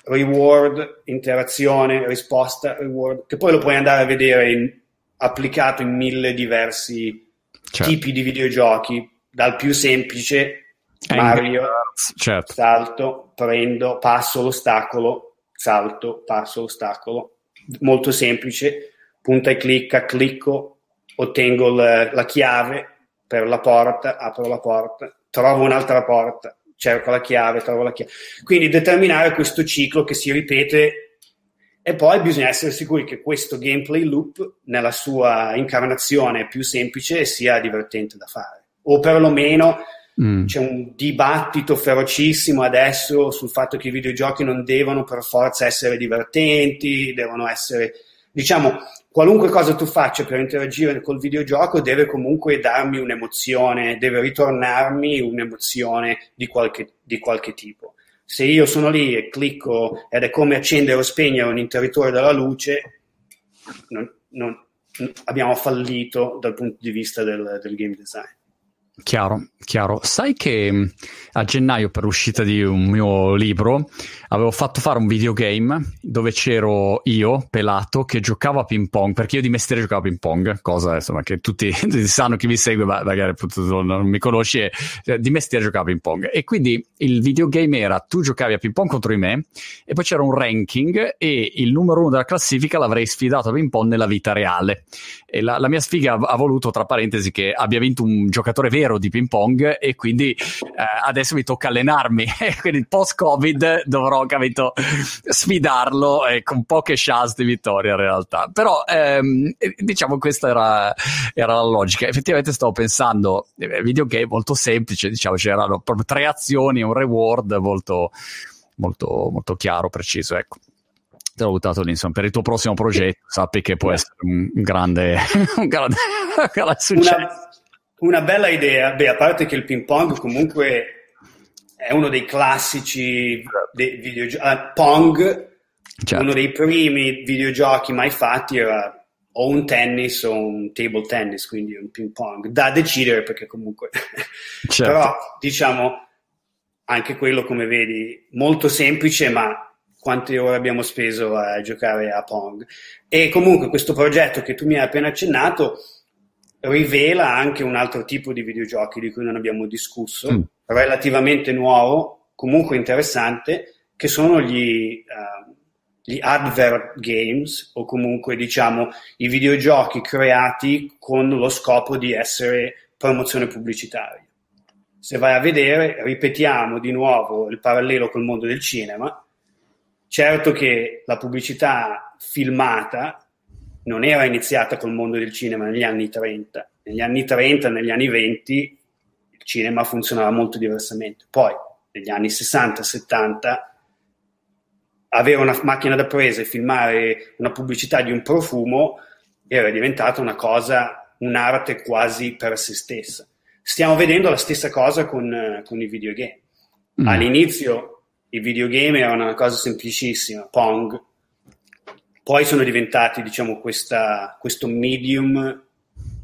reward, interazione, risposta, reward, che poi lo puoi andare a vedere in, applicato in mille diversi certo. tipi di videogiochi, dal più semplice Mario, certo. salto, prendo, passo l'ostacolo, salto, passo l'ostacolo, molto semplice, punta e clicca, clicco, ottengo la, la chiave per la porta, apro la porta, trovo un'altra porta, cerco la chiave, trovo la chiave. Quindi determinare questo ciclo che si ripete e poi bisogna essere sicuri che questo gameplay loop nella sua incarnazione più semplice sia divertente da fare o perlomeno Mm. C'è un dibattito ferocissimo adesso sul fatto che i videogiochi non devono per forza essere divertenti, devono essere, diciamo, qualunque cosa tu faccia per interagire col videogioco deve comunque darmi un'emozione, deve ritornarmi un'emozione di qualche, di qualche tipo. Se io sono lì e clicco ed è come accendere o spegnere un interruttore della luce, non, non, abbiamo fallito dal punto di vista del, del game design. Chiaro, chiaro. Sai che mm, a gennaio per l'uscita di un mio libro avevo fatto fare un videogame dove c'ero io, pelato, che giocavo a ping pong, perché io di mestiere giocavo a ping pong, cosa insomma che (laughs) tutti, sanno chi mi segue, ma magari appunto non mi conosci, eh, di mestiere giocavo a ping pong. E quindi il videogame era tu giocavi a ping pong contro di me e poi c'era un ranking e il numero uno della classifica l'avrei sfidato a ping pong nella vita reale. E la, la mia sfiga ha voluto, tra parentesi, che abbia vinto un giocatore vero vero di ping pong e quindi eh, adesso mi tocca allenarmi. (laughs) Quindi post covid dovrò capito sfidarlo eh, con poche chance di vittoria in realtà. Però ehm, diciamo questa era, era, la logica. Effettivamente stavo pensando eh, videogame molto semplice diciamo c'erano proprio tre azioni un reward molto molto molto chiaro preciso ecco. Te l'ho buttato lì insomma per il tuo prossimo progetto sappi che può essere (laughs) un grande un grande, un grande successo. una, una bella idea, beh, a parte che il ping pong comunque è uno dei classici dei videogiochi. Uh, Pong, certo. uno dei primi videogiochi mai fatti era o un tennis o un table tennis, quindi un ping pong, da decidere perché comunque... (laughs) Certo. Però diciamo anche quello, come vedi, molto semplice, ma quante ore abbiamo speso a giocare a Pong. E comunque questo progetto che tu mi hai appena accennato rivela anche un altro tipo di videogiochi di cui non abbiamo discusso, mm. relativamente nuovo, comunque interessante, che sono gli, uh, gli advert games o comunque diciamo i videogiochi creati con lo scopo di essere promozione pubblicitaria. Se vai a vedere, ripetiamo di nuovo il parallelo col mondo del cinema, certo che la pubblicità filmata non era iniziata col mondo del cinema negli anni 30. Negli anni 30, negli anni 20 il cinema funzionava molto diversamente. Poi, negli anni 60, 70, avere una macchina da presa e filmare una pubblicità di un profumo era diventata una cosa, un'arte quasi per se stessa. Stiamo vedendo la stessa cosa con, con i videogame. Mm. All'inizio i videogame erano una cosa semplicissima, Pong, poi sono diventati, diciamo, questa, questo medium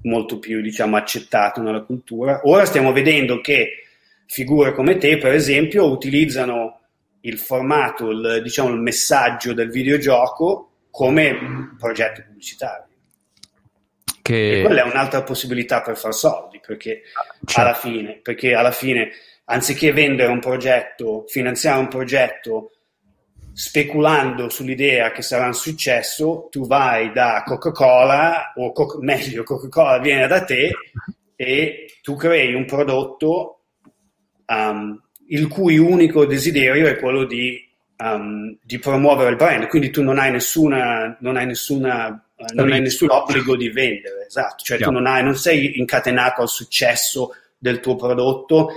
molto più, diciamo, accettato nella cultura. Ora stiamo vedendo che figure come te, per esempio, utilizzano il formato, il, diciamo, il messaggio del videogioco come progetto pubblicitario. Che... E quella è un'altra possibilità per far soldi, perché, certo. alla fine, perché alla fine, anziché vendere un progetto, finanziare un progetto speculando sull'idea che sarà un successo, tu vai da Coca-Cola, o co- meglio, Coca-Cola viene da te e tu crei un prodotto um, il cui unico desiderio è quello di, um, di, promuovere il brand, quindi tu non hai, nessuna, non hai, nessuna, uh, non hai nessun obbligo di vendere, esatto, cioè yeah. tu non, hai, non sei incatenato al successo del tuo prodotto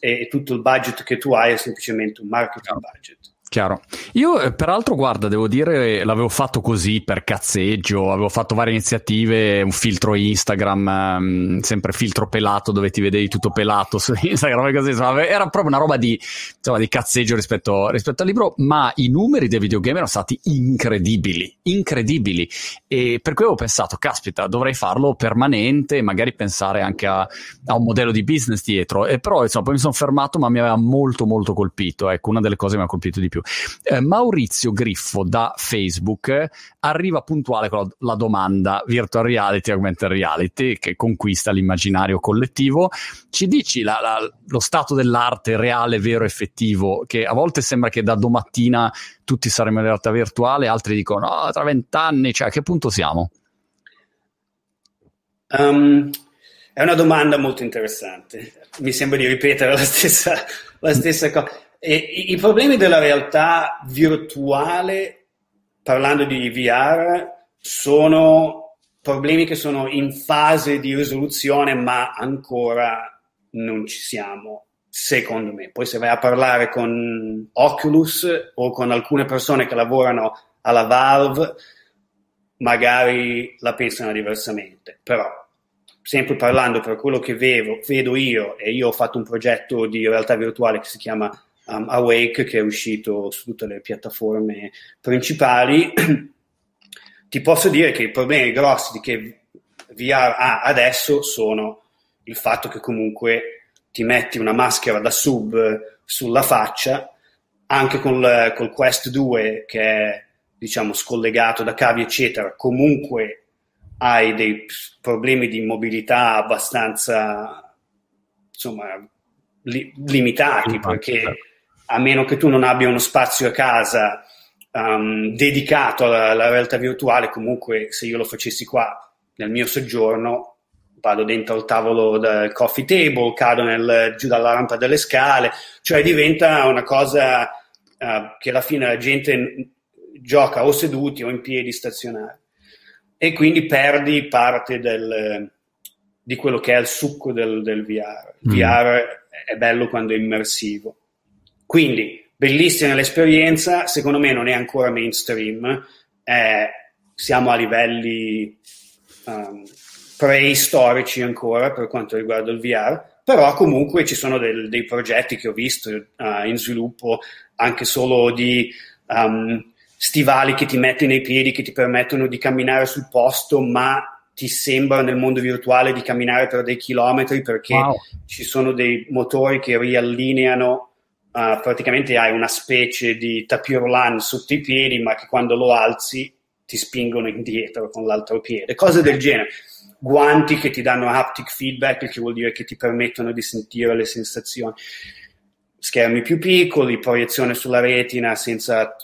e, e tutto il budget che tu hai è semplicemente un marketing budget. Chiaro. Io, eh, peraltro, guarda, devo dire, l'avevo fatto così per cazzeggio, avevo fatto varie iniziative, un filtro Instagram, um, sempre filtro pelato dove ti vedevi tutto pelato su (laughs) Instagram così, insomma, era proprio una roba di, insomma, di cazzeggio rispetto, rispetto, al libro, ma i numeri dei videogame erano stati incredibili, incredibili. E per cui avevo pensato, caspita, dovrei farlo permanente, magari pensare anche a, a un modello di business dietro. E però, insomma, poi mi sono fermato, ma mi aveva molto, molto colpito. Ecco, una delle cose che mi ha colpito di più. Eh, Maurizio Griffo da Facebook arriva puntuale con la, la, domanda virtual reality, augmented reality, che conquista l'immaginario collettivo. Ci dici la, la, lo stato dell'arte reale, vero, effettivo, che a volte sembra che da domattina tutti saremo in realtà virtuale, altri dicono no, tra vent'anni, cioè a che punto siamo? Um, è una domanda molto interessante. Mi sembra di ripetere la stessa, la stessa cosa. E i, problemi della realtà virtuale, parlando di VR, sono problemi che sono in fase di risoluzione, ma ancora non ci siamo, secondo me. Poi se vai a parlare con Oculus o con alcune persone che lavorano alla Valve, magari la pensano diversamente, però sempre parlando per quello che vedo, vedo io, e io ho fatto un progetto di realtà virtuale che si chiama um, Awake che è uscito su tutte le piattaforme principali, (clears throat) ti posso dire che i problemi grossi che VR ha adesso sono il fatto che comunque ti metti una maschera da sub sulla faccia, anche col, col Quest 2 che è diciamo scollegato da cavi eccetera, comunque hai dei problemi di mobilità abbastanza insomma li, limitati perché a meno che tu non abbia uno spazio a casa um, dedicato alla, alla, realtà virtuale, comunque se io lo facessi qua nel mio soggiorno, vado dentro al tavolo del coffee table, cado nel, giù dalla rampa delle scale, cioè diventa una cosa uh, che alla fine la gente gioca o seduti o in piedi stazionari e quindi perdi parte del, di quello che è il succo del, del VR. Il mm. VR è bello quando è immersivo. Quindi, bellissima l'esperienza, secondo me non è ancora mainstream, eh, siamo a livelli um, preistorici ancora per quanto riguarda il VR, però comunque ci sono del, dei progetti che ho visto uh, in sviluppo anche solo di um, stivali che ti metti nei piedi che ti permettono di camminare sul posto, ma ti sembra nel mondo virtuale di camminare per dei chilometri perché wow. ci sono dei motori che riallineano uh, praticamente hai una specie di tapirulan sotto i piedi, ma che quando lo alzi ti spingono indietro con l'altro piede, cose del genere. Guanti che ti danno haptic feedback, che vuol dire che ti permettono di sentire le sensazioni. Schermi più piccoli, proiezione sulla retina senza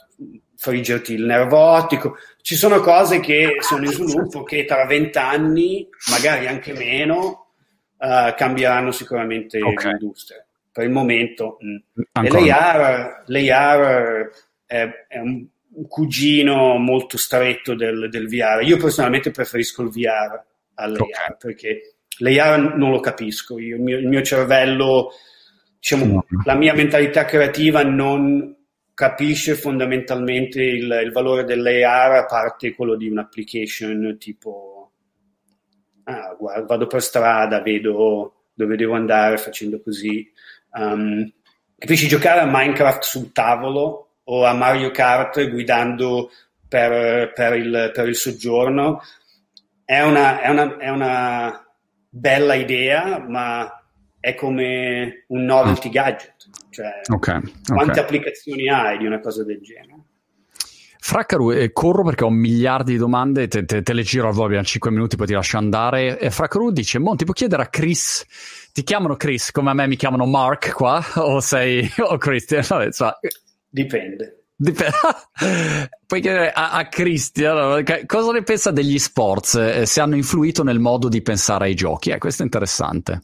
friggerti il nervo ottico. Ci sono cose che sono in sviluppo che tra vent'anni, magari anche meno, uh, cambieranno sicuramente okay. l'industria per il momento. Mm. L'AR, l'AR è, è un, un, cugino molto stretto del, del, VR. Io personalmente preferisco il VR all'AR okay. perché l'AR non lo capisco. Io, il, mio, il, mio, cervello, diciamo, no. la mia mentalità creativa non capisce fondamentalmente il, il valore dell'AR a parte quello di un'application tipo ah, guarda, vado per strada, vedo dove devo andare facendo così Um, capisci giocare a Minecraft sul tavolo o a Mario Kart guidando per, per, il, per il, soggiorno è una, è, una, è una, bella idea, ma è come un novelty gadget. Cioè, okay, quante okay. applicazioni hai di una cosa del genere? Fraccaru, eh, corro perché ho miliardi di domande, te, te, te le giro al volo, abbiamo 5 minuti, poi ti lascio andare. E Fraccaru dice, Monti, puoi chiedere a Chris, ti chiamano Chris come a me mi chiamano Mark qua, o sei, (laughs) o Christian? Vabbè, so. Dipende. Dipende. (laughs) Puoi chiedere a, a Christian cosa ne pensa degli sports, eh, se hanno influito nel modo di pensare ai giochi. Eh, questo è interessante.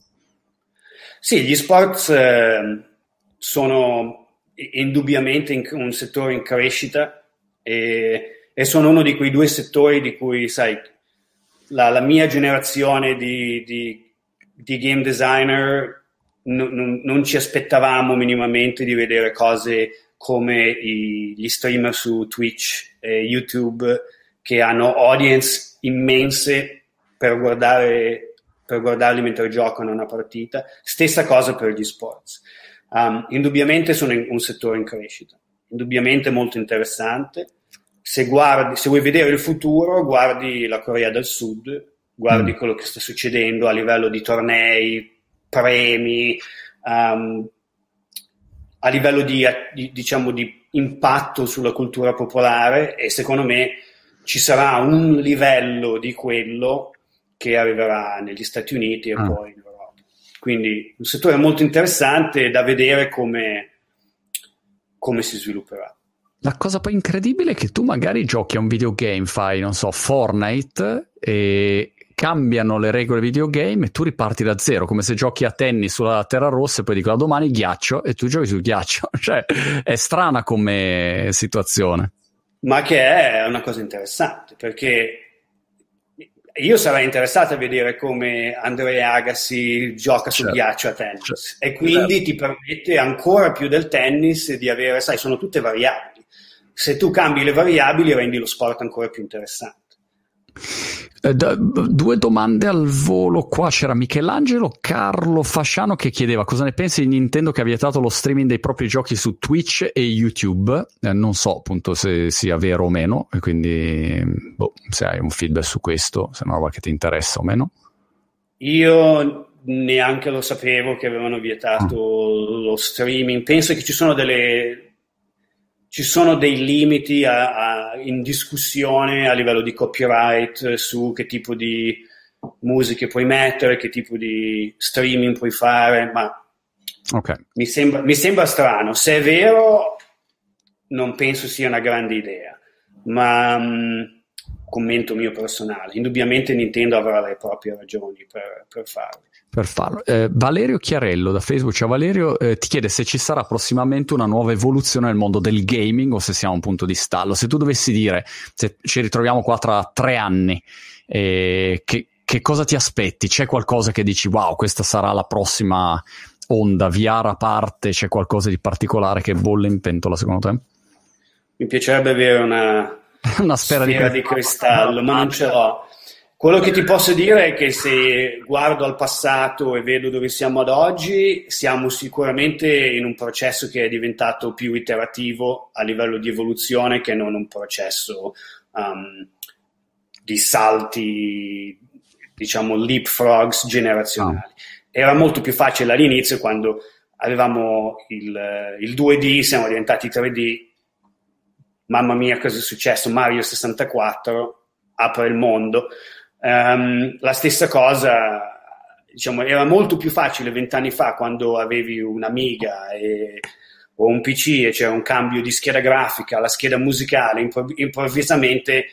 Sì, gli sports eh, sono indubbiamente in, un settore in crescita e, e, sono uno di quei due settori di cui, sai, la, la mia generazione di, di, di game designer non, non, non, ci aspettavamo minimamente di vedere cose come i, gli streamer su Twitch e YouTube che hanno audience immense per guardare per guardarli mentre giocano una partita. Stessa cosa per gli sports. Um, indubbiamente sono in un settore in crescita, indubbiamente molto interessante. Se, guardi, se vuoi vedere il futuro, guardi la Corea del Sud, guardi mm. quello che sta succedendo a livello di tornei, premi, um, a livello di, di, diciamo, di impatto sulla cultura popolare e secondo me ci sarà un livello di quello che arriverà negli Stati Uniti e ah. poi in Europa. Quindi un settore molto interessante da vedere come, come si svilupperà. La cosa poi incredibile è che tu magari giochi a un videogame, fai, non so, Fortnite e cambiano le regole videogame e tu riparti da zero, come se giochi a tennis sulla terra rossa e poi dicono domani ghiaccio e tu giochi sul ghiaccio. (laughs) cioè, è strana come situazione. Ma che è una cosa interessante, perché io sarei interessato a vedere come Andrea Agassi gioca sul certo. ghiaccio a tennis certo. e quindi certo. ti permette ancora più del tennis di avere, sai, sono tutte variabili. Se tu cambi le variabili rendi lo sport ancora più interessante. Eh, due domande al volo. Qua c'era Michelangelo Carlo Fasciano che chiedeva cosa ne pensi di Nintendo che ha vietato lo streaming dei propri giochi su Twitch e YouTube? Eh, non so appunto se sia vero o meno quindi boh, se hai un feedback su questo se è una roba che ti interessa o meno. Io neanche lo sapevo che avevano vietato ah. lo streaming. Penso che ci sono delle ci sono dei limiti a, a, in discussione a livello di copyright su che tipo di musiche puoi mettere, che tipo di streaming puoi fare, ma okay. mi, sembra, mi sembra strano. Se è vero, non penso sia una grande idea, ma um, commento mio personale. Indubbiamente Nintendo avrà le proprie ragioni per, per farlo per farlo. Eh, Valerio Chiarello da Facebook, ciao Valerio, eh, ti chiede se ci sarà prossimamente una nuova evoluzione nel mondo del gaming o se siamo a un punto di stallo. Se tu dovessi dire, se ci ritroviamo qua tra tre anni, eh, che, che, cosa ti aspetti? C'è qualcosa che dici, wow, questa sarà la prossima onda, VR a parte, c'è qualcosa di particolare che bolle in pentola secondo te? Mi piacerebbe avere una, (laughs) una sfera, sfera di, cristallo, ma non ce l'ho. Quello che ti posso dire è che se guardo al passato e vedo dove siamo ad oggi, siamo sicuramente in un processo che è diventato più iterativo a livello di evoluzione che non un processo um, di salti, diciamo, leapfrogs generazionali. Oh. Era molto più facile all'inizio quando avevamo il, il 2D, siamo diventati 3D. Mamma mia, cosa è successo? Mario 64 apre il mondo Um, la stessa cosa, diciamo, era molto più facile vent'anni fa quando avevi un'Amiga e, o un PC e c'era un cambio di scheda grafica, la scheda musicale, impro- improvvisamente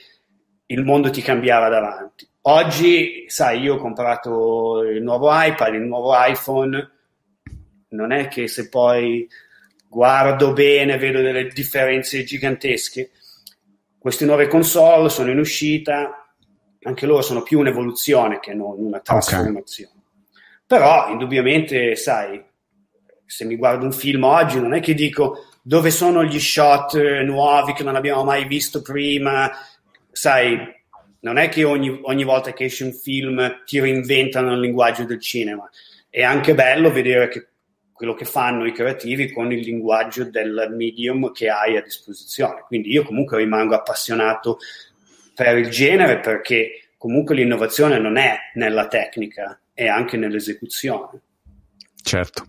il mondo ti cambiava davanti. Oggi, sai, io ho comprato il nuovo iPad, il nuovo iPhone, non è che se poi guardo bene vedo delle differenze gigantesche. Queste nuove console sono in uscita, anche loro sono più un'evoluzione che non una trasformazione. Okay. Però, indubbiamente, sai, se mi guardo un film oggi, non è che dico dove sono gli shot nuovi che non abbiamo mai visto prima, sai, non è che ogni, ogni volta che esce un film ti reinventano il linguaggio del cinema. È anche bello vedere che quello che fanno i creativi con il linguaggio del medium che hai a disposizione. Quindi io comunque rimango appassionato per il genere perché comunque l'innovazione non è nella tecnica, è anche nell'esecuzione. Certo.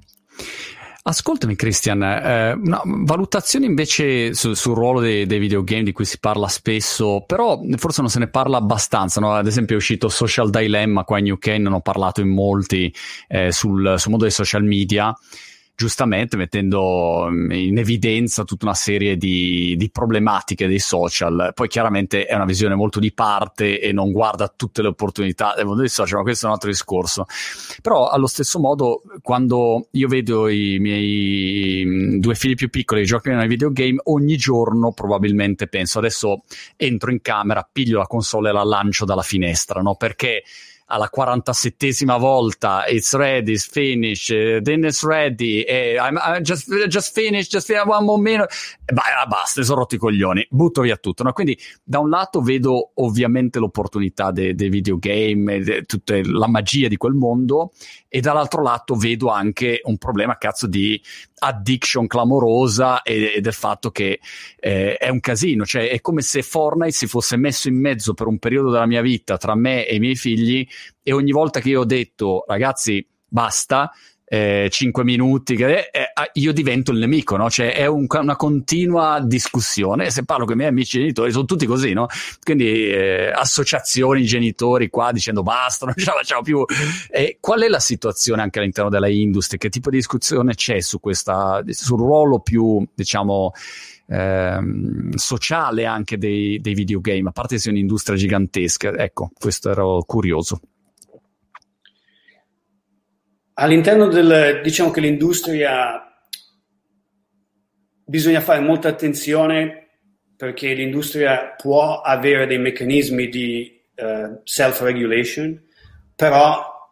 Ascoltami Christian, eh, una valutazione invece su, sul ruolo dei, dei, videogame di cui si parla spesso, però forse non se ne parla abbastanza, no? ad esempio è uscito Social Dilemma qua in UK, ne hanno parlato in molti eh, sul, sul mondo dei social media giustamente mettendo mm, in evidenza tutta una serie di, di, problematiche dei social. Poi chiaramente è una visione molto di parte e non guarda tutte le opportunità del mondo dei social, ma questo è un altro discorso. Però allo stesso modo, quando io vedo i miei mm, due figli più piccoli che giocano ai videogame, ogni giorno probabilmente penso adesso entro in camera, piglio la console e la lancio dalla finestra, no? Perché alla 47esima volta it's ready, it's finished, then it's ready, eh, I'm, I'm just, just finished, just one more minute, bah, basta, sono rotti i coglioni, butto via tutto. No? Quindi da un lato vedo ovviamente l'opportunità dei de videogame, de, tutta la magia di quel mondo e dall'altro lato vedo anche un problema cazzo di addiction clamorosa e, e del fatto che eh, è un casino, cioè è come se Fortnite si fosse messo in mezzo per un periodo della mia vita tra me e i miei figli e ogni volta che io ho detto ragazzi basta, eh, 5 minuti, eh, io divento il nemico, no? Cioè è un, una continua discussione. Se parlo con i miei amici genitori, sono tutti così, no? Quindi eh, associazioni, genitori qua dicendo basta, non ce la facciamo più. Eh, qual è la situazione anche all'interno della industria? Che tipo di discussione c'è su questa, sul ruolo più, diciamo, ehm, sociale anche dei, dei videogame, a parte che sia un'industria gigantesca? Ecco, questo ero curioso. All'interno del, diciamo che l'industria bisogna fare molta attenzione perché l'industria può avere dei meccanismi di uh, self-regulation, però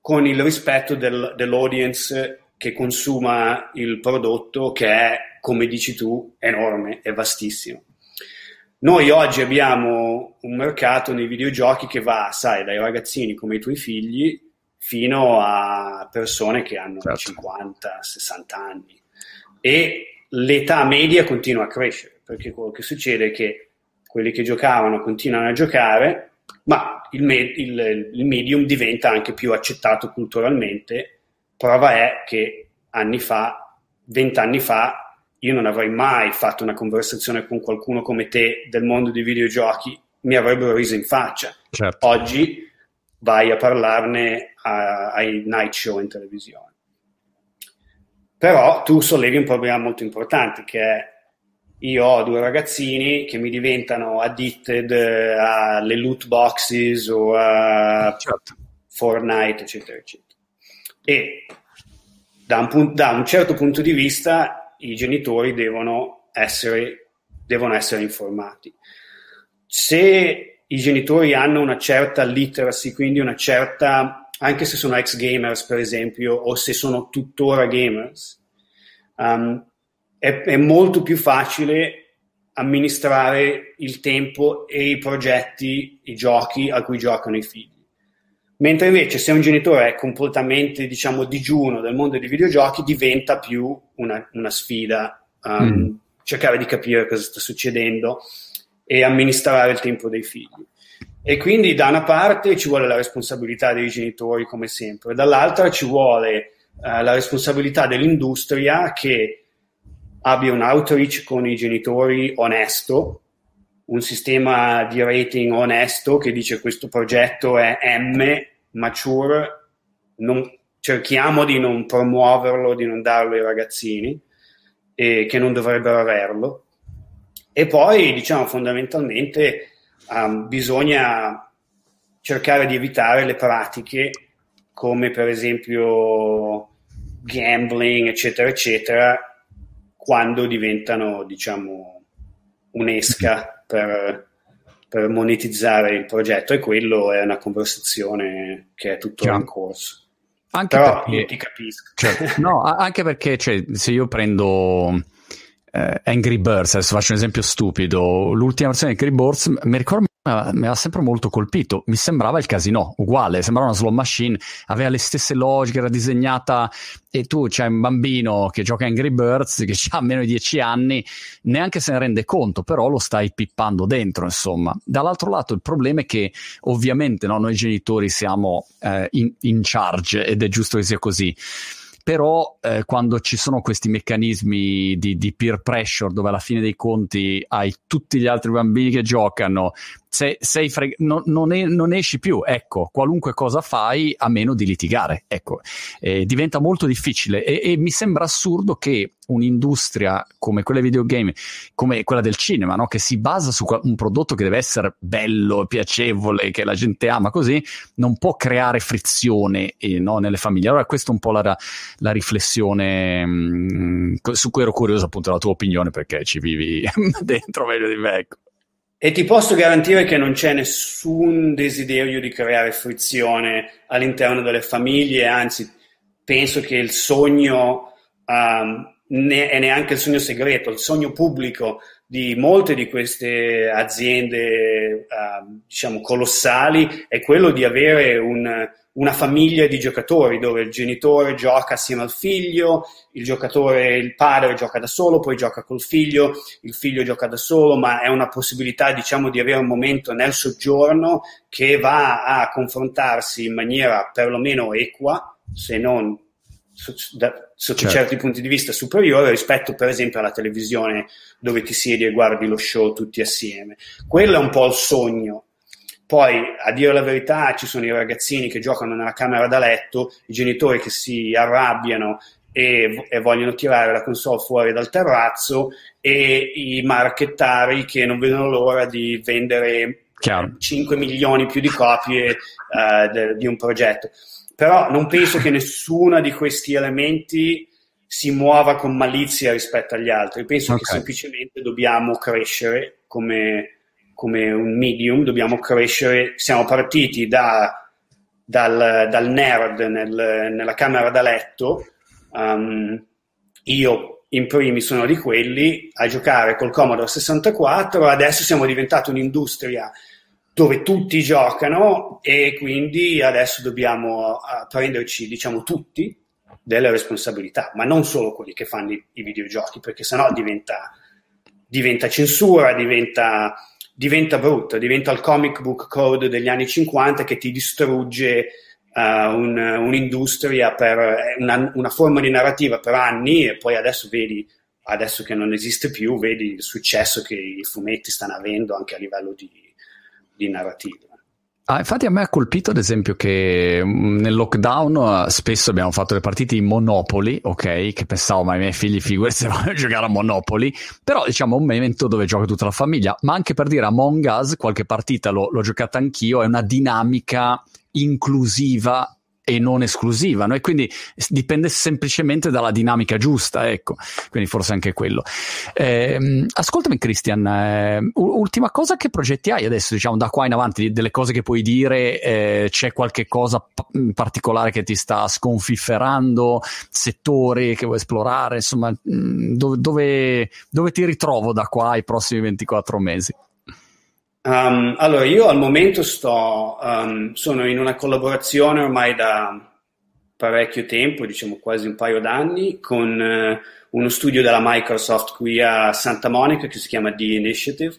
con il rispetto del, dell'audience che consuma il prodotto che è, come dici tu, enorme e vastissimo. Noi oggi abbiamo un mercato nei videogiochi che va, sai, dai ragazzini come i tuoi figli fino a persone che hanno certo. 50, 60 anni. E l'età media continua a crescere, perché quello che succede è che quelli che giocavano continuano a giocare, ma il, me- il, il medium diventa anche più accettato culturalmente. Prova è che anni fa, vent'anni fa, io non avrei mai fatto una conversazione con qualcuno come te del mondo dei videogiochi, mi avrebbero riso in faccia. Certo. Oggi vai a parlarne a, ai night show in televisione. Però tu sollevi un problema molto importante che è io ho due ragazzini che mi diventano addicted alle loot boxes o a certo. Fortnite, eccetera, eccetera. E da un, punto, da un, certo punto di vista i genitori devono essere, devono essere informati. Se i genitori hanno una certa literacy, quindi una certa, anche se sono ex gamers per esempio, o se sono tuttora gamers, um, è, è molto più facile amministrare il tempo e i progetti, i giochi a cui giocano i figli. Mentre invece se un genitore è completamente, diciamo, digiuno del mondo dei videogiochi, diventa più una, una sfida um, mm. cercare di capire cosa sta succedendo e amministrare il tempo dei figli. E quindi da una parte ci vuole la responsabilità dei genitori, come sempre, dall'altra ci vuole uh, la responsabilità dell'industria che abbia un outreach con i genitori onesto, un sistema di rating onesto che dice questo progetto è M, mature, non, cerchiamo di non promuoverlo, di non darlo ai ragazzini, e che non dovrebbero averlo e poi, diciamo, fondamentalmente um, bisogna cercare di evitare le pratiche come per esempio gambling, eccetera, eccetera, quando diventano, diciamo, un'esca per, per monetizzare il progetto e quello è una conversazione che è tuttora in corso. Anche Però perché, ti capisco. Cioè, no, anche perché cioè, se io prendo eh, Angry Birds, adesso faccio un esempio stupido, l'ultima versione di Angry Birds mi ricordo mi ha sempre molto colpito, mi sembrava il casino, uguale, sembrava una slow machine, aveva le stesse logiche, era disegnata. E tu c'hai un bambino che gioca Angry Birds che ha meno di 10 anni, neanche se ne rende conto, però lo stai pippando dentro, insomma. Dall'altro lato il problema è che ovviamente no, noi genitori siamo eh, in, in charge ed è giusto che sia così però eh, quando ci sono questi meccanismi di, di, peer pressure dove alla fine dei conti hai tutti gli altri bambini che giocano sei, sei freg- non, non, è, non, esci più, ecco, qualunque cosa fai a meno di litigare, ecco, eh, diventa molto difficile e, e, mi sembra assurdo che un'industria come quella videogame, come quella del cinema, no? che si basa su un prodotto che deve essere bello, piacevole, che la gente ama così, non può creare frizione eh, no? nelle famiglie. Allora questa è un po' la, la riflessione mh, mm, su cui ero curioso appunto della tua opinione perché ci vivi (laughs) dentro meglio di me. Ecco. E ti posso garantire che non c'è nessun desiderio di creare frizione all'interno delle famiglie, anzi penso che il sogno um, ne- è neanche il sogno segreto, il sogno pubblico di molte di queste aziende uh, diciamo colossali è quello di avere un, una famiglia di giocatori dove il genitore gioca assieme al figlio, il giocatore, il padre gioca da solo, poi gioca col figlio, il figlio gioca da solo, ma è una possibilità, diciamo, di avere un momento nel soggiorno che va a confrontarsi in maniera perlomeno equa, se non sotto certo. certi punti di vista superiore rispetto per esempio alla televisione dove ti siedi e guardi lo show tutti assieme. Quello è un po' il sogno poi, a dire la verità, ci sono i ragazzini che giocano nella camera da letto, i genitori che si arrabbiano e, e, vogliono tirare la console fuori dal terrazzo e i marchettari che non vedono l'ora di vendere Chiaro. 5 milioni più di copie uh, de, di un progetto. Però non penso che nessuno di questi elementi si muova con malizia rispetto agli altri. Penso okay. che semplicemente dobbiamo crescere come, come un medium, dobbiamo crescere, siamo partiti da, dal, dal, nerd nel, nella camera da letto, um, io in primis sono di quelli, a giocare col Commodore 64, adesso siamo diventati un'industria dove tutti giocano e quindi adesso dobbiamo uh, prenderci, diciamo, tutti delle responsabilità, ma non solo quelli che fanno i, i videogiochi, perché sennò diventa, diventa censura, diventa diventa brutto, diventa il comic book code degli anni 50 che ti distrugge uh, un, un'industria per una, una, forma di narrativa per anni e poi adesso vedi, adesso che non esiste più, vedi il successo che i fumetti stanno avendo anche a livello di, di narrativa. Ah, infatti a me ha colpito ad esempio che mm, nel lockdown uh, spesso abbiamo fatto le partite in Monopoli, ok? Che pensavo, ma i miei figli figurati (laughs) se vogliono giocare a Monopoli, però diciamo un momento dove gioca tutta la famiglia, ma anche per dire Among Us, qualche partita l'ho, l'ho giocata anch'io, è una dinamica inclusiva e non esclusiva, no? e quindi dipende semplicemente dalla dinamica giusta, ecco, quindi forse anche quello. Eh, ascoltami Christian, eh, ultima cosa, che progetti hai adesso, diciamo, da qua in avanti, delle cose che puoi dire, eh, c'è qualche cosa in particolare che ti sta sconfifferando, settori che vuoi esplorare, insomma, dove, dove, dove ti ritrovo da qua ai prossimi 24 mesi? Um, allora, io al momento sto, um, sono in una collaborazione ormai da parecchio tempo, diciamo quasi un paio d'anni, con uh, uno studio della Microsoft qui a Santa Monica che si chiama The Initiative.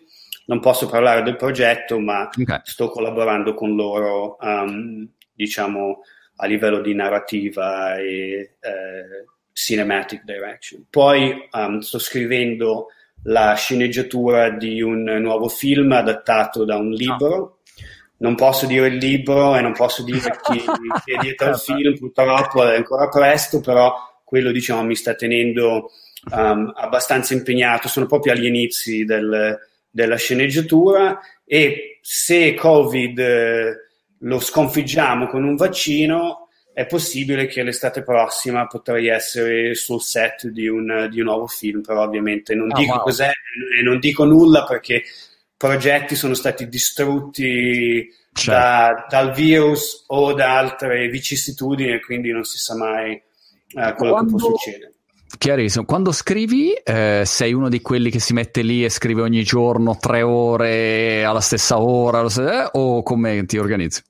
Non posso parlare del progetto, ma okay. sto collaborando con loro, um, diciamo, a livello di narrativa e uh, cinematic direction. Poi sto scrivendo la sceneggiatura di un nuovo film adattato da un libro. Non posso dire il libro e non posso dire (laughs) chi, chi è dietro al film, purtroppo è ancora presto, però quello diciamo mi sta tenendo um, abbastanza impegnato, sono proprio agli inizi del, della sceneggiatura e se Covid eh, lo sconfiggiamo con un vaccino, è possibile che l'estate prossima potrei essere sul set di un, di un nuovo film, però ovviamente non oh, dico wow. cos'è e non dico nulla perché progetti sono stati distrutti certo. da, dal virus o da altre vicissitudini e quindi non si sa mai uh, quello Quando... che può succedere. Chiarissimo. Quando scrivi, eh, sei uno di quelli che si mette lì e scrive ogni giorno tre ore alla stessa ora, eh, o come ti organizzi?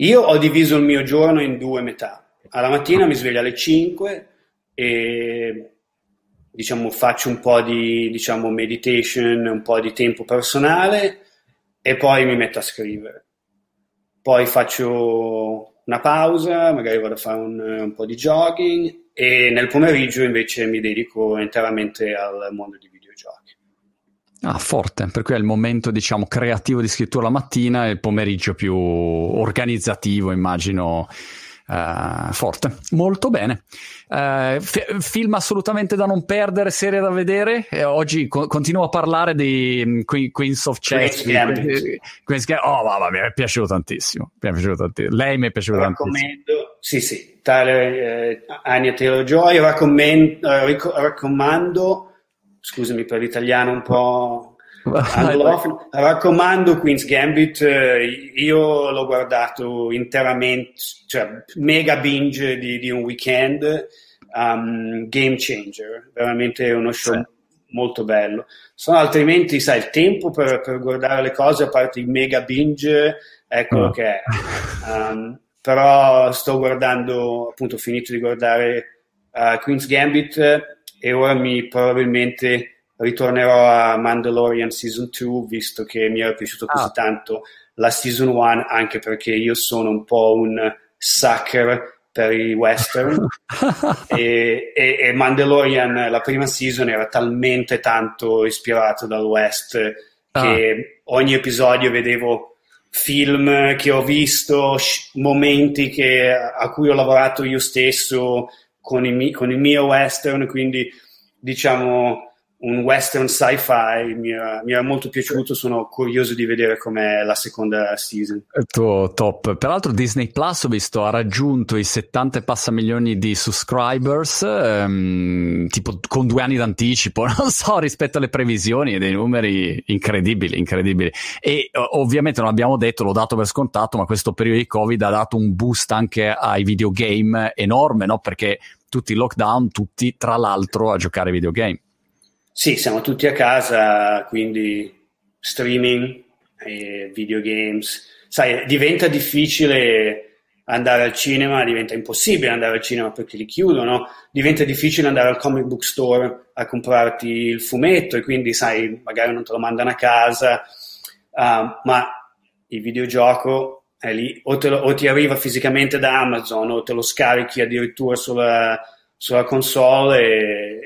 Io ho diviso il mio giorno in due metà. Alla mattina mi sveglio alle 5 e diciamo, faccio un po' di diciamo, meditation, un po' di tempo personale e poi mi metto a scrivere. Poi faccio una pausa, magari vado a fare un, un po' di jogging e nel pomeriggio invece mi dedico interamente al mondo di Ah, forte, per cui è il momento, diciamo, creativo di scrittura la mattina e il pomeriggio più organizzativo, immagino. Uh, forte, molto bene. Uh, f- film assolutamente da non perdere, serie da vedere. E oggi co- continuo a parlare di um, que- Queens of Chess. Queens Gambit. Oh, mamma mia, mi è piaciuto tantissimo. Mi è piaciuto tantissimo. Lei mi è piaciuto tantissimo. Sì, sì, tale eh, Anya Taylor-Joy. Raccomando, eh, ric- raccomando scusami per l'italiano un po'... Allora, raccomando Queen's Gambit, eh, io l'ho guardato interamente, cioè mega binge di, di un weekend, um, game changer, veramente uno show sì. molto bello. Sono altrimenti, sai, il tempo per, per, guardare le cose, a parte il mega binge, quello oh. che è. Um, però sto guardando, appunto, ho finito di guardare uh, Queen's Gambit e ora mi probabilmente ritornerò a Mandalorian Season 2 visto che mi era piaciuto così ah. tanto la Season 1 anche perché io sono un po' un sucker per i western (laughs) e, e, e, Mandalorian la prima season era talmente tanto ispirato dal west ah. che ogni episodio vedevo film che ho visto, momenti che, a cui ho lavorato io stesso con il, con il mio western, quindi diciamo un western sci-fi mi era, molto piaciuto sono curioso di vedere com'è la seconda season. Il tuo top. Peraltro Disney Plus ho visto ha raggiunto i 70 passa milioni di subscribers ehm, tipo con due anni d'anticipo (laughs) non so rispetto alle previsioni e dei numeri incredibili incredibili. E ovviamente non abbiamo detto l'ho dato per scontato ma questo periodo di covid ha dato un boost anche ai videogame enorme no? perché tutti lockdown tutti tra l'altro a giocare videogame. Sì, siamo tutti a casa, quindi streaming, e videogames. Sai, diventa difficile andare al cinema, diventa impossibile andare al cinema perché li chiudono, diventa difficile andare al comic book store a comprarti il fumetto e quindi, sai, magari non te lo mandano a casa, uh, ma il videogioco è lì, o, lo, o, ti arriva fisicamente da Amazon o te lo scarichi addirittura sulla, sulla console e,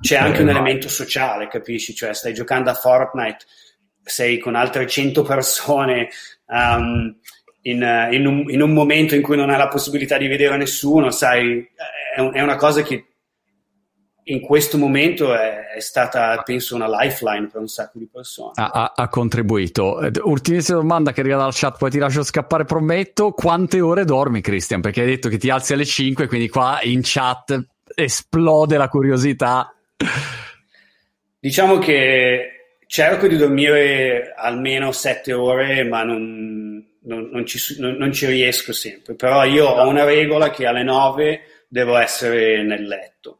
c'è anche un elemento sociale, capisci? Cioè, stai giocando a Fortnite, sei con altre 100 persone um, in, in, un, in, un, momento in cui non hai la possibilità di vedere nessuno, sai, è, un, è una cosa che in questo momento è, è, stata, penso, una lifeline per un sacco di persone. Ha, ha, ha, contribuito. Ultimissima domanda che arriva dal chat, poi ti lascio scappare, prometto. Quante ore dormi, Christian? Perché hai detto che ti alzi alle 5, quindi qua in chat esplode la curiosità. Diciamo che cerco di dormire almeno sette ore, ma non, non, non, ci, non, ci, riesco sempre. Però io ho una regola che alle nove devo essere nel letto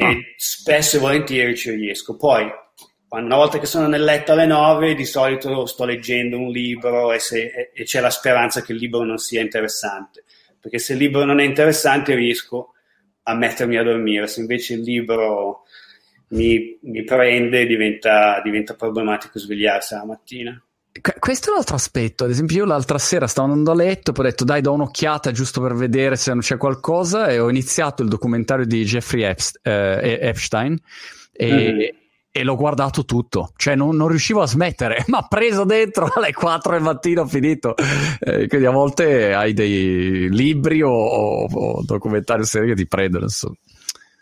e ah. spesso e volentieri ci riesco. Poi, una volta che sono nel letto alle nove, di solito sto leggendo un libro e, se, e c'è la speranza che il libro non sia interessante. Perché se il libro non è interessante riesco a mettermi a dormire, se invece il libro mi, mi prende diventa, diventa problematico svegliarsi la mattina. Questo è un altro aspetto, ad esempio io l'altra sera stavo andando a letto, poi ho detto dai do un'occhiata giusto per vedere se non c'è qualcosa e ho iniziato il documentario di Jeffrey Epst- eh, Epstein e, mm. e, l'ho guardato tutto, cioè non, non, riuscivo a smettere, (laughs) ma preso dentro alle 4 del mattino ho finito, eh, quindi a volte hai dei libri o, o, o documentari serie che ti prendono. Insomma.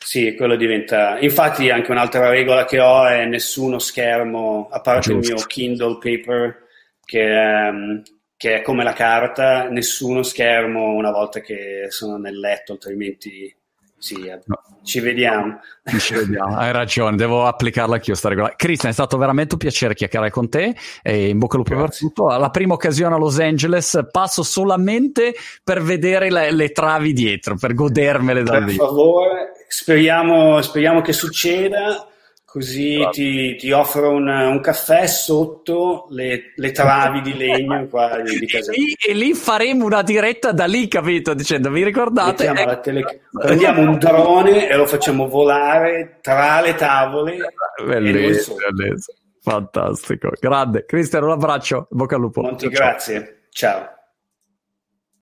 Sì, quello diventa. Infatti, anche un'altra regola che ho è nessuno schermo, a parte Giusto. il mio Kindle Paper, che è, mm, che è, come la carta, nessuno schermo una volta che sono nel letto, altrimenti sì, eh, no. ci vediamo. Ci vediamo, hai ragione, devo applicarla anch'io sta regola. Cristian, è stato veramente un piacere chiacchierare con te e in bocca al lupo per tutto. Alla prima occasione a Los Angeles passo solamente per vedere le, le travi dietro, per godermele da lì. Per favore, speriamo, speriamo che succeda. Così ti, ti, offro un, un, caffè sotto le, le travi di legno qua di, di casa. E lì, e lì, faremo una diretta da lì, capito? Dicendo, vi ricordate? Eh, tele... Prendiamo un drone e lo facciamo volare tra le tavole. Bellissimo, bellissimo. Fantastico. Grande. Cristiano, un abbraccio. Bocca al lupo. Molti grazie. Ciao.